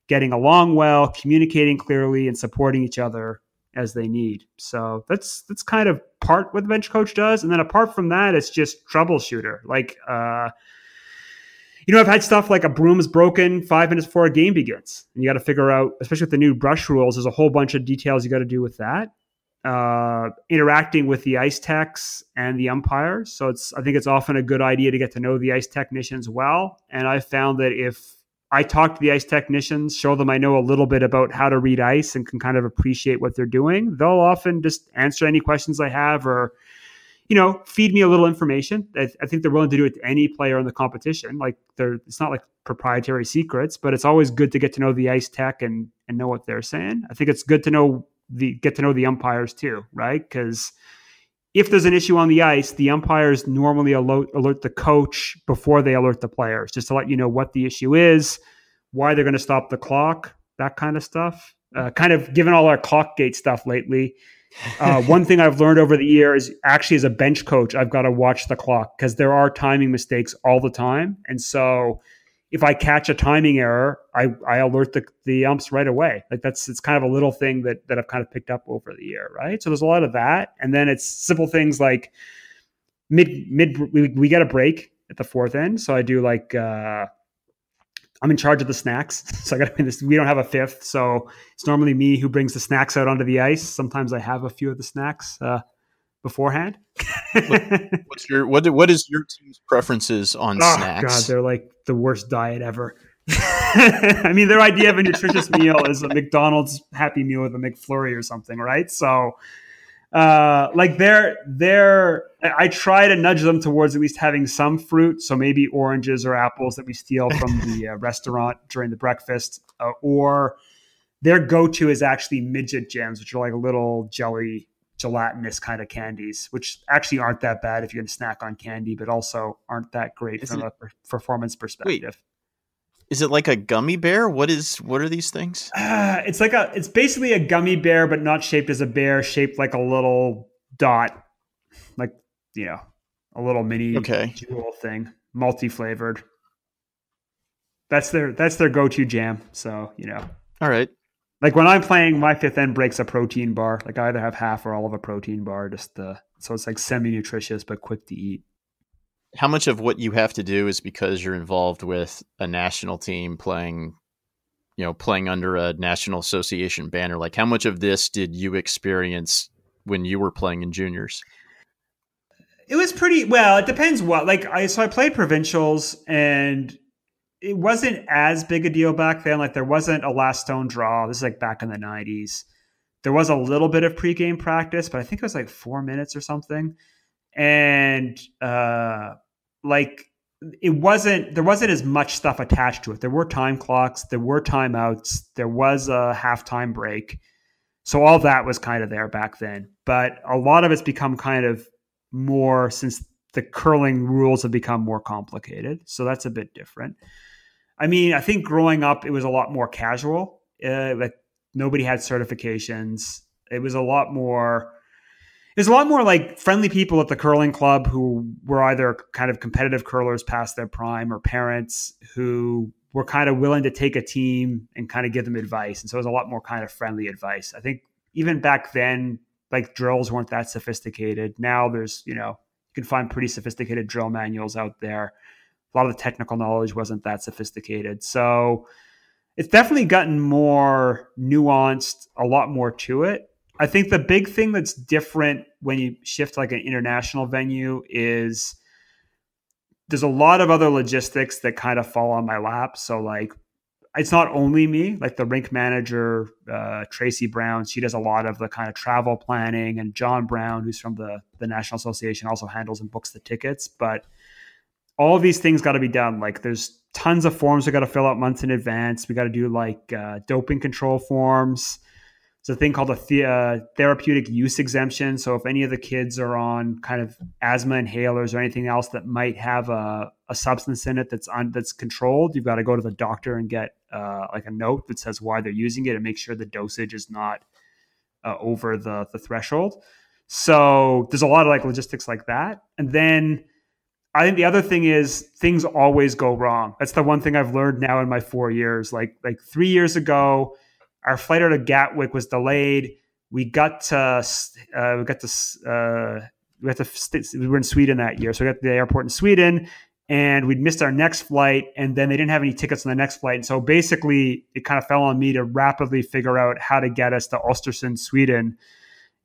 getting along well, communicating clearly, and supporting each other as they need. So that's that's kind of part what the bench coach does, and then apart from that, it's just troubleshooter. Like, uh, you know, I've had stuff like a broom is broken five minutes before a game begins, and you got to figure out, especially with the new brush rules, there's a whole bunch of details you got to do with that. Uh, interacting with the ice techs and the umpires, so it's I think it's often a good idea to get to know the ice technicians well. And I found that if I talk to the ice technicians, show them I know a little bit about how to read ice and can kind of appreciate what they're doing. They'll often just answer any questions I have or, you know, feed me a little information. I, I think they're willing to do it to any player in the competition. Like they're, it's not like proprietary secrets, but it's always good to get to know the ice tech and and know what they're saying. I think it's good to know the get to know the umpires too, right? Because if there's an issue on the ice, the umpires normally alert, alert the coach before they alert the players, just to let you know what the issue is, why they're going to stop the clock, that kind of stuff. Uh, kind of given all our clock gate stuff lately. Uh, one thing I've learned over the years, actually as a bench coach, I've got to watch the clock because there are timing mistakes all the time. And so if I catch a timing error, I, I alert the, the umps right away. Like that's it's kind of a little thing that that I've kind of picked up over the year, right? So there's a lot of that, and then it's simple things like mid mid we, we get a break at the fourth end, so I do like uh, I'm in charge of the snacks, [LAUGHS] so I got to this. We don't have a fifth, so it's normally me who brings the snacks out onto the ice. Sometimes I have a few of the snacks. Uh, beforehand. What's your what? What is your team's preferences on oh, snacks? God, they're like the worst diet ever. [LAUGHS] I mean, their idea of a nutritious meal is a McDonald's Happy Meal with a McFlurry or something, right? So, uh, like they're they're. I try to nudge them towards at least having some fruit. So maybe oranges or apples that we steal from the uh, [LAUGHS] restaurant during the breakfast, uh, or their go-to is actually midget gems, which are like little jelly gelatinous kind of candies, which actually aren't that bad if you're going to snack on candy, but also aren't that great Is from it- a per- performance perspective. Wait, Is it like a gummy bear? What is what are these things? Uh, it's like a it's basically a gummy bear, but not shaped as a bear, shaped like a little dot, like you know, a little mini Okay. jewel thing, multi flavored. That's their that's their go to jam. So you know, All right. Like when I'm playing, my fifth end breaks a protein bar. Like I either have half or all of a protein bar, just uh, so it's like semi nutritious but quick to eat. How much of what you have to do is because you're involved with a national team playing, you know, playing under a national association banner? Like, how much of this did you experience when you were playing in juniors? It was pretty well. It depends what. Like I so I played provincials and it wasn't as big a deal back then. Like there wasn't a last stone draw. This is like back in the nineties. There was a little bit of pregame practice, but I think it was like four minutes or something. And uh like it wasn't there wasn't as much stuff attached to it. There were time clocks, there were timeouts, there was a halftime break. So all that was kind of there back then. But a lot of it's become kind of more since the curling rules have become more complicated. So that's a bit different. I mean, I think growing up, it was a lot more casual. Uh, like nobody had certifications. It was a lot more. There's a lot more like friendly people at the curling club who were either kind of competitive curlers past their prime or parents who were kind of willing to take a team and kind of give them advice. And so it was a lot more kind of friendly advice. I think even back then, like drills weren't that sophisticated. Now there's, you know, you can find pretty sophisticated drill manuals out there. A lot of the technical knowledge wasn't that sophisticated. So it's definitely gotten more nuanced, a lot more to it. I think the big thing that's different when you shift like an international venue is there's a lot of other logistics that kind of fall on my lap. So like it's not only me, like the rink manager, uh, Tracy Brown, she does a lot of the kind of travel planning, and John Brown, who's from the, the National Association, also handles and books the tickets. But all these things got to be done. Like there's tons of forms we got to fill out months in advance. We got to do like uh, doping control forms. It's a thing called a the, uh, therapeutic use exemption. So if any of the kids are on kind of asthma inhalers or anything else that might have a, a substance in it that's on that's controlled, you've got to go to the doctor and get uh, like a note that says why they're using it and make sure the dosage is not uh, over the the threshold. So there's a lot of like logistics like that, and then I think the other thing is things always go wrong. That's the one thing I've learned now in my four years. Like like three years ago, our flight out of Gatwick was delayed. We got to uh, we got to uh, we got to st- we were in Sweden that year, so we got to the airport in Sweden, and we'd missed our next flight, and then they didn't have any tickets on the next flight. And so basically, it kind of fell on me to rapidly figure out how to get us to Östersund, Sweden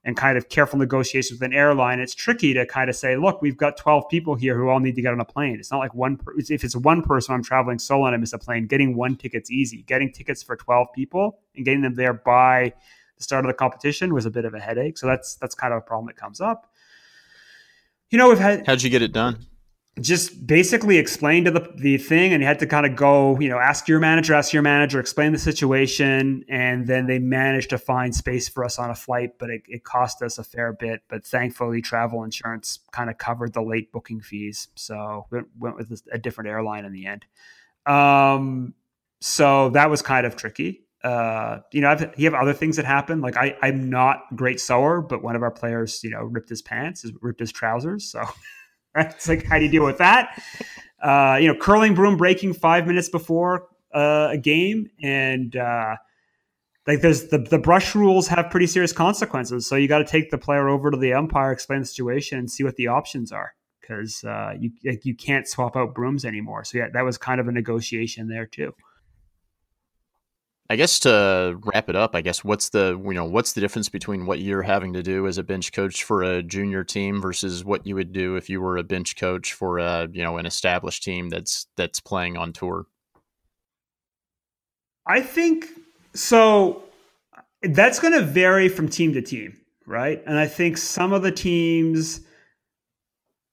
and kind of careful negotiations with an airline, it's tricky to kind of say, look, we've got 12 people here who all need to get on a plane. It's not like one, per- if it's one person I'm traveling solo and I miss a plane, getting one ticket's easy. Getting tickets for 12 people and getting them there by the start of the competition was a bit of a headache. So that's, that's kind of a problem that comes up. You know, we've had How'd you get it done? Just basically explain to the, the thing and you had to kind of go you know ask your manager ask your manager explain the situation and then they managed to find space for us on a flight but it, it cost us a fair bit but thankfully travel insurance kind of covered the late booking fees so we went with a different airline in the end um, so that was kind of tricky uh, you know, I've, you have other things that happen. Like I, I'm not great sewer, but one of our players, you know, ripped his pants, ripped his trousers. So [LAUGHS] [LAUGHS] it's like, how do you deal with that? Uh, you know, curling broom breaking five minutes before uh, a game, and uh, like there's the the brush rules have pretty serious consequences. So you got to take the player over to the umpire, explain the situation, and see what the options are because uh, you like, you can't swap out brooms anymore. So yeah, that was kind of a negotiation there too. I guess to wrap it up, I guess what's the you know what's the difference between what you're having to do as a bench coach for a junior team versus what you would do if you were a bench coach for a you know an established team that's that's playing on tour? I think so. That's going to vary from team to team. right? And I think some of the teams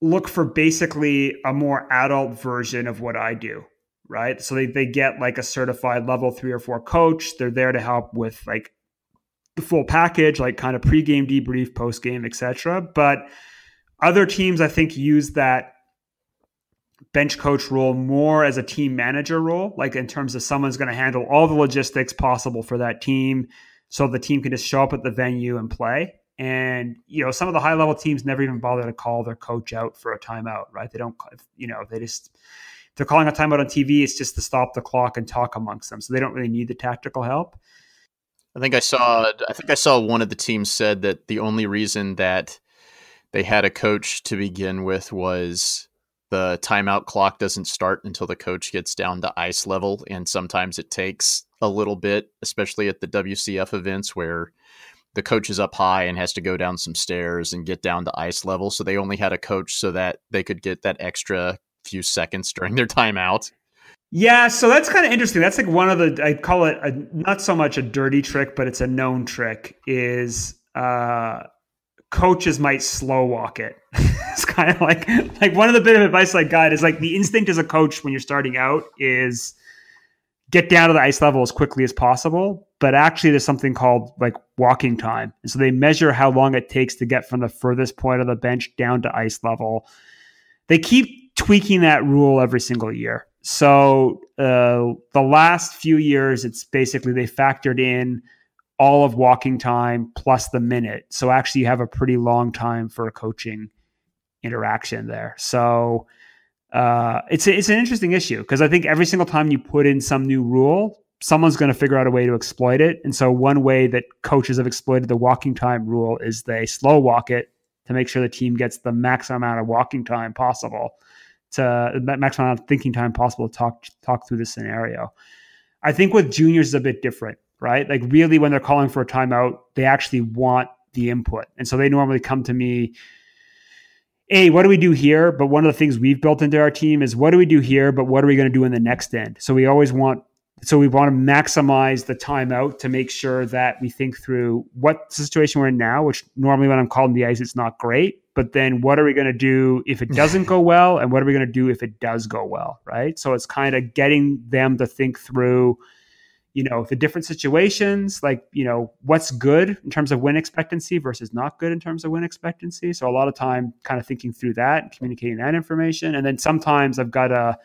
look for basically a more adult version of what I do, right? So they, they get like a certified level three or four coach. They're there to help with like the full package, like kind of pregame debrief, postgame, etc. But other teams, I think, use that bench coach role more as a team manager role, like in terms of someone's going to handle all the logistics possible for that team, so the team can just show up at the venue and play. And you know, some of the high level teams never even bother to call their coach out for a timeout, right? They don't, you know, they just they're calling a timeout on TV. It's just to stop the clock and talk amongst them, so they don't really need the tactical help. I think I saw. I think I saw one of the teams said that the only reason that they had a coach to begin with was the timeout clock doesn't start until the coach gets down to ice level, and sometimes it takes a little bit, especially at the WCF events where the coach is up high and has to go down some stairs and get down to ice level. So they only had a coach so that they could get that extra few seconds during their timeout. Yeah, so that's kind of interesting. That's like one of the I call it a, not so much a dirty trick, but it's a known trick. Is uh, coaches might slow walk it. [LAUGHS] it's kind of like like one of the bit of advice I got is like the instinct as a coach when you're starting out is get down to the ice level as quickly as possible. But actually, there's something called like walking time, and so they measure how long it takes to get from the furthest point of the bench down to ice level. They keep tweaking that rule every single year. So uh, the last few years, it's basically they factored in all of walking time plus the minute. So actually, you have a pretty long time for a coaching interaction there. So uh, it's a, it's an interesting issue because I think every single time you put in some new rule, someone's going to figure out a way to exploit it. And so one way that coaches have exploited the walking time rule is they slow walk it to make sure the team gets the maximum amount of walking time possible to maximum amount of thinking time possible to talk talk through the scenario. I think with juniors is a bit different right? Like really when they're calling for a timeout, they actually want the input. And so they normally come to me, hey, what do we do here? But one of the things we've built into our team is what do we do here, but what are we going to do in the next end? So we always want so we want to maximize the timeout to make sure that we think through what situation we're in now, which normally when I'm called the ice, it's not great. But then what are we going to do if it doesn't [LAUGHS] go well? And what are we going to do if it does go well? Right. So it's kind of getting them to think through you know the different situations like you know what's good in terms of win expectancy versus not good in terms of win expectancy so a lot of time kind of thinking through that and communicating that information and then sometimes i've got to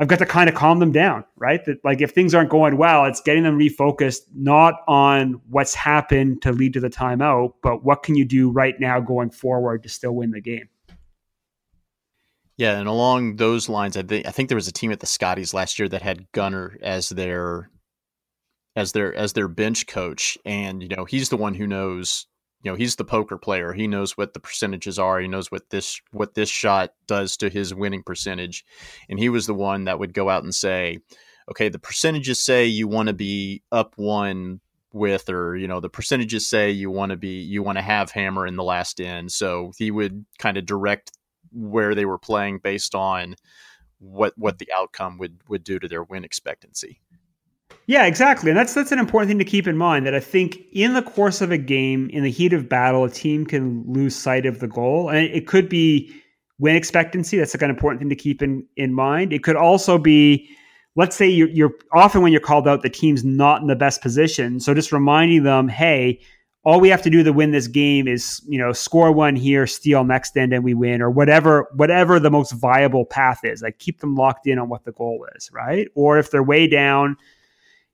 i've got to kind of calm them down right? That like if things aren't going well it's getting them refocused not on what's happened to lead to the timeout but what can you do right now going forward to still win the game? Yeah, and along those lines, I think I think there was a team at the Scotties last year that had Gunner as their as their as their bench coach and you know he's the one who knows you know he's the poker player. He knows what the percentages are. He knows what this what this shot does to his winning percentage. And he was the one that would go out and say okay the percentages say you want to be up one with or you know the percentages say you want to be you want to have hammer in the last end so he would kind of direct where they were playing based on what what the outcome would would do to their win expectancy yeah, exactly. And that's that's an important thing to keep in mind that I think in the course of a game, in the heat of battle, a team can lose sight of the goal. And it could be win expectancy. That's like an important thing to keep in, in mind. It could also be, let's say you're, you're often when you're called out, the team's not in the best position. So just reminding them, hey, all we have to do to win this game is, you know, score one here, steal next end, and we win, or whatever, whatever the most viable path is. Like keep them locked in on what the goal is, right? Or if they're way down,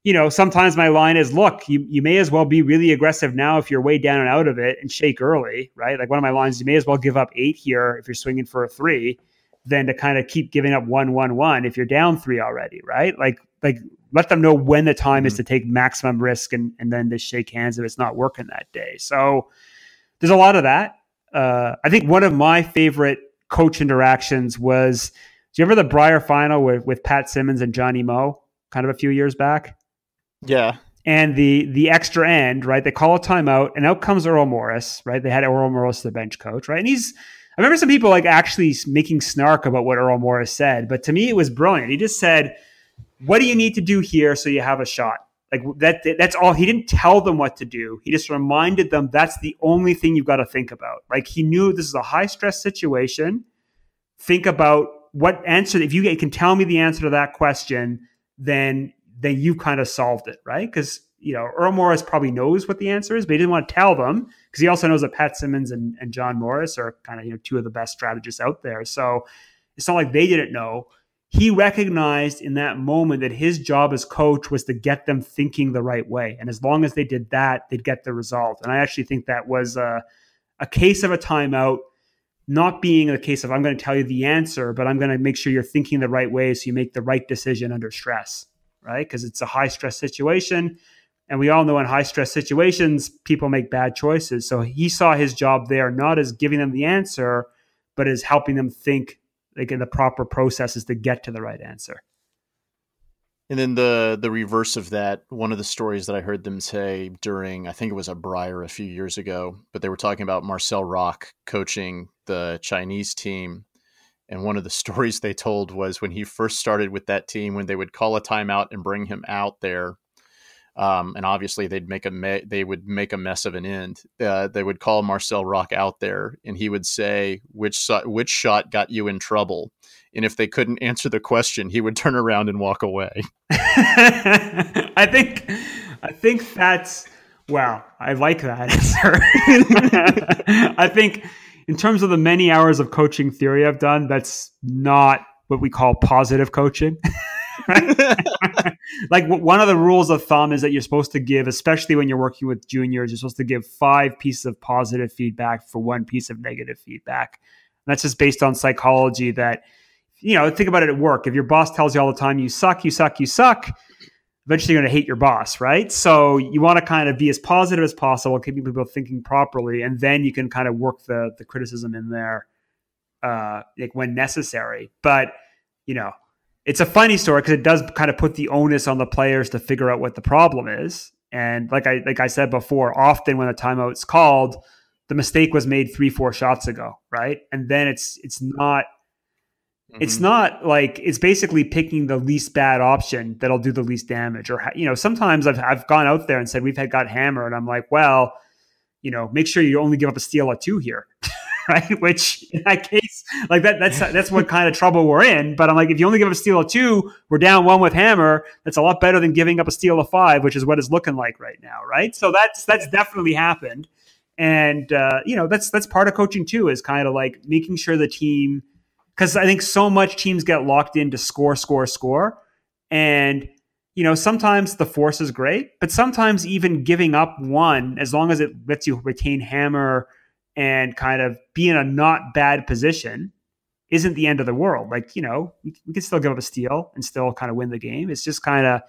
you know, sometimes my line is, look, you, you may as well be really aggressive now if you're way down and out of it and shake early, right? Like one of my lines, you may as well give up eight here if you're swinging for a three than to kind of keep giving up one, one, one if you're down three already, right? Like, like let them know when the time mm-hmm. is to take maximum risk and, and then to shake hands if it's not working that day. So there's a lot of that. Uh, I think one of my favorite coach interactions was, do you remember the Brier final with, with Pat Simmons and Johnny Mo kind of a few years back? Yeah. And the the extra end, right? They call a timeout, and out comes Earl Morris, right? They had Earl Morris, the bench coach, right? And he's I remember some people like actually making snark about what Earl Morris said, but to me it was brilliant. He just said, "What do you need to do here so you have a shot?" Like that that's all he didn't tell them what to do. He just reminded them that's the only thing you've got to think about. Like he knew this is a high stress situation. Think about what answer if you can tell me the answer to that question, then then you kind of solved it, right? Because you know Earl Morris probably knows what the answer is, but he didn't want to tell them because he also knows that Pat Simmons and, and John Morris are kind of you know two of the best strategists out there. So it's not like they didn't know he recognized in that moment that his job as coach was to get them thinking the right way. And as long as they did that, they'd get the result. And I actually think that was a, a case of a timeout, not being a case of I'm going to tell you the answer, but I'm going to make sure you're thinking the right way so you make the right decision under stress, right? Because it's a high stress situation. And we all know in high stress situations, people make bad choices. So he saw his job there not as giving them the answer, but as helping them think like in the proper processes to get to the right answer. And then the the reverse of that, one of the stories that I heard them say during, I think it was a Brier a few years ago, but they were talking about Marcel Rocque coaching the Chinese team. And one of the [LAUGHS] stories they told was when he first started with that team, when they would call a timeout and bring him out there um, and obviously they'd make a me- they would make a mess of an end. Uh, they would call Marcel Rocque out there, and he would say which so- which shot got you in trouble. And if they couldn't [LAUGHS] answer the question, he would turn around and walk away. [LAUGHS] I think I think that's wow. I like that answer. I think in terms of the many hours of coaching theory I've done, that's not what we call positive coaching. [LAUGHS] like one of the rules of thumb is that you're supposed to give, especially when you're working with juniors, you're supposed to give five pieces of positive feedback for one piece of negative feedback. And that's just based on psychology that, you know, think about it at work. If your boss tells you all the time, you suck, you suck, you suck, eventually you're going to hate your boss, right? So you want to kind of be as positive as possible, keeping people thinking properly, and then you can kind of work the the criticism in there, uh, like when necessary. But you know, it's a funny story because it does kind of put the onus on the players to figure out what the problem is. And like I like I said before, often when a timeout's called, the mistake was made three four shots ago, right? And then it's it's not mm-hmm. it's not like it's basically picking the least bad option that'll do the least damage. Or you know, sometimes I've I've gone out there and said we've had got hammer, and I'm like, well, you know, make sure you only give up a steal at two here. [LAUGHS] right? Which in that case, like that, that's that's what kind of trouble we're in. But I'm like, if you only give up a steal of two, we're down one with hammer. That's a lot better than giving up a steal of five, which is what it's looking like right now, right? So that's that's definitely happened, and uh, you know that's that's part of coaching too, is kind of like making sure the team, because I think so much teams get locked into score, score, score, and you know, sometimes the force is great, but sometimes even giving up one, as long as it lets you retain hammer and kind of be in a not bad position isn't the end of the world. Like, you know, we, can still give up a steal and still kind of win the game. It's just kind of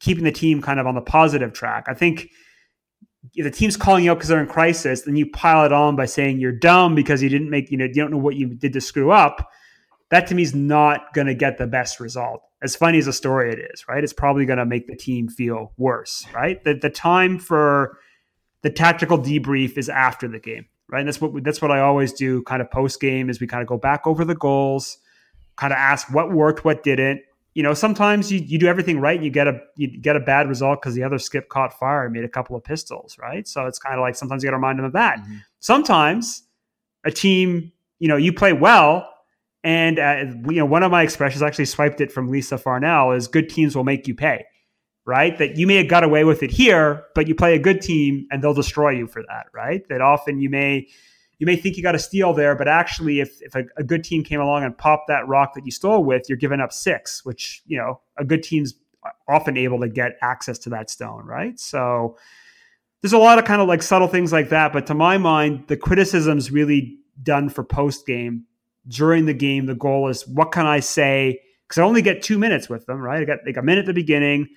keeping the team kind of on the positive track. I think the team's calling you out because they're in crisis, then you pile it on by saying you're dumb because you didn't make, you know, you don't know what you did to screw up. That to me is not going to get the best result. As funny as a story it is, right? It's probably going to make the team feel worse, right? The, the time for the tactical debrief is after the game right? And that's what that's what I always do, kind of post game, is we kind of go back over the goals, kind of ask what worked, what didn't. You know, sometimes you, you do everything right and you get a you get a bad result because the other skip caught fire and made a couple of pistols, right? So it's kind of like sometimes you got to remind them of that. Mm-hmm. Sometimes a team, you know, you play well, and uh, you know, one of my expressions actually swiped it from Lisa Farnell is "good teams will make you pay." right? That you may have got away with it here, but you play a good team and they'll destroy you for that, right? That often you may you may think you got a steal there, but actually if, if a, a, good team came along and popped that rock that you stole with, you're giving up six, which, you know, a good team's often able to get access to that stone, right? So there's a lot of kind of like subtle things like that. But to my mind, the criticism's really done for post game. During the game, the goal is what can I say? Because I only get two minutes with them, right? I got like a minute at the beginning,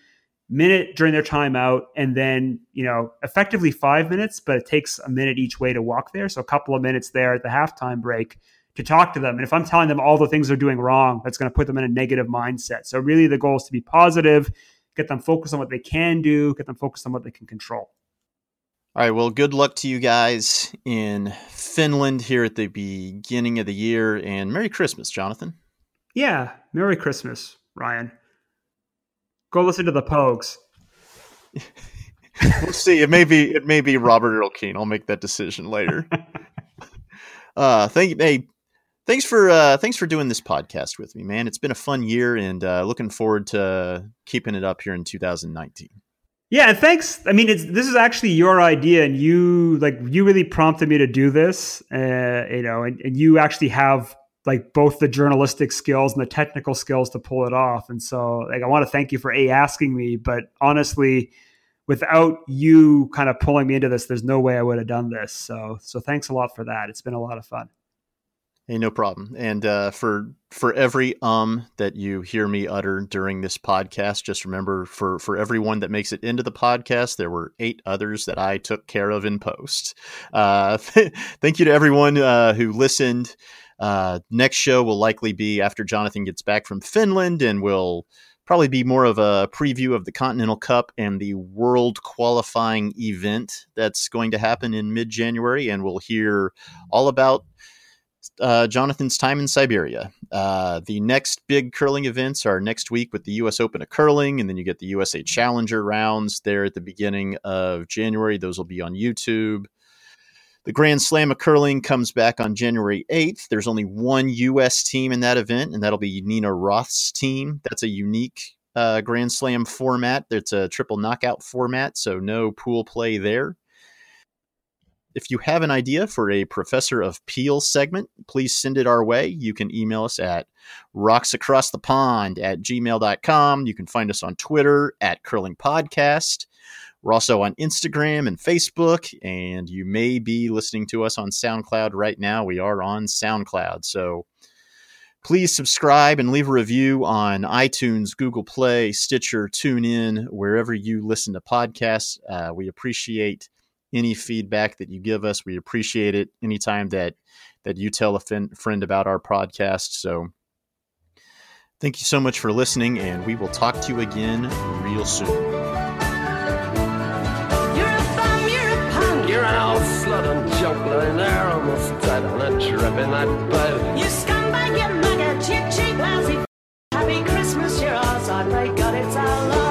minute during their timeout, and then you know effectively five minutes, but it takes a minute each way to walk there. So a couple of minutes there at the halftime break to talk to them. And if I'm telling them all the things they're doing wrong, that's going to put them in a negative mindset. So really, the goal is to be positive, get them focused on what they can do, get them focused on what they can control. All right. Well, good luck to you guys in Finland here at the beginning of the year, and Merry Christmas, Jonathan. Yeah, Merry Christmas, Ryan. Go listen to the Pogues. [LAUGHS] we'll see. It may be it may be Robert Earl Keen. I'll make that decision later. [LAUGHS] uh, thank you. Hey, thanks for uh, thanks for doing this podcast with me, man. It's been a fun year, and uh, looking forward to keeping it up here in 2019. Yeah, thanks. I mean, it's this is actually your idea, and you like you really prompted me to do this. Uh, you know, and, and you actually have like both the journalistic skills and the technical skills to pull it off. And so, like, I want to thank you for a asking me, but honestly, without you kind of pulling me into this, there's no way I would have done this. So, so thanks a lot for that. It's been a lot of fun. Hey, no problem. And uh, for for every um that you hear me utter during this podcast, just remember for for everyone that makes it into the podcast, there were eight others that I took care of in post. Uh, [LAUGHS] thank you to everyone uh, who listened. Uh, next show will likely be after Jonathan gets back from Finland, and will probably be more of a preview of the Continental Cup and the World qualifying event that's going to happen in mid January, and we'll hear all about uh, Jonathan's time in Siberia. Uh, the next big curling events are next week with the U.S. Open of Curling, and then you get the USA Challenger rounds there at the beginning of January. Those will be on YouTube. The Grand Slam of Curling comes back on January 8th. There's only one U.S. team in that event, and that'll be Nina Roth's team. That's a unique uh, Grand Slam format. It's a triple knockout format, so no pool play there. If you have an idea for a Professor of Peel segment, please send it our way. You can email us at rocksacrossthepond at gmail.com. You can find us on Twitter at Curling Podcast. We're also on Instagram and Facebook, and you may be listening to us on SoundCloud right now. We are on SoundCloud. So please subscribe and leave a review on iTunes, Google Play, Stitcher, TuneIn, wherever you listen to podcasts. Uh, we appreciate any feedback that you give us. We appreciate it anytime that that you tell a fin- friend about our podcast. So thank you so much for listening, and we will talk to you again real soon. You that bed. You scumbag, you maggot, chick, cheap, lousy. Happy Christmas, you're all sorry. God, it's our love.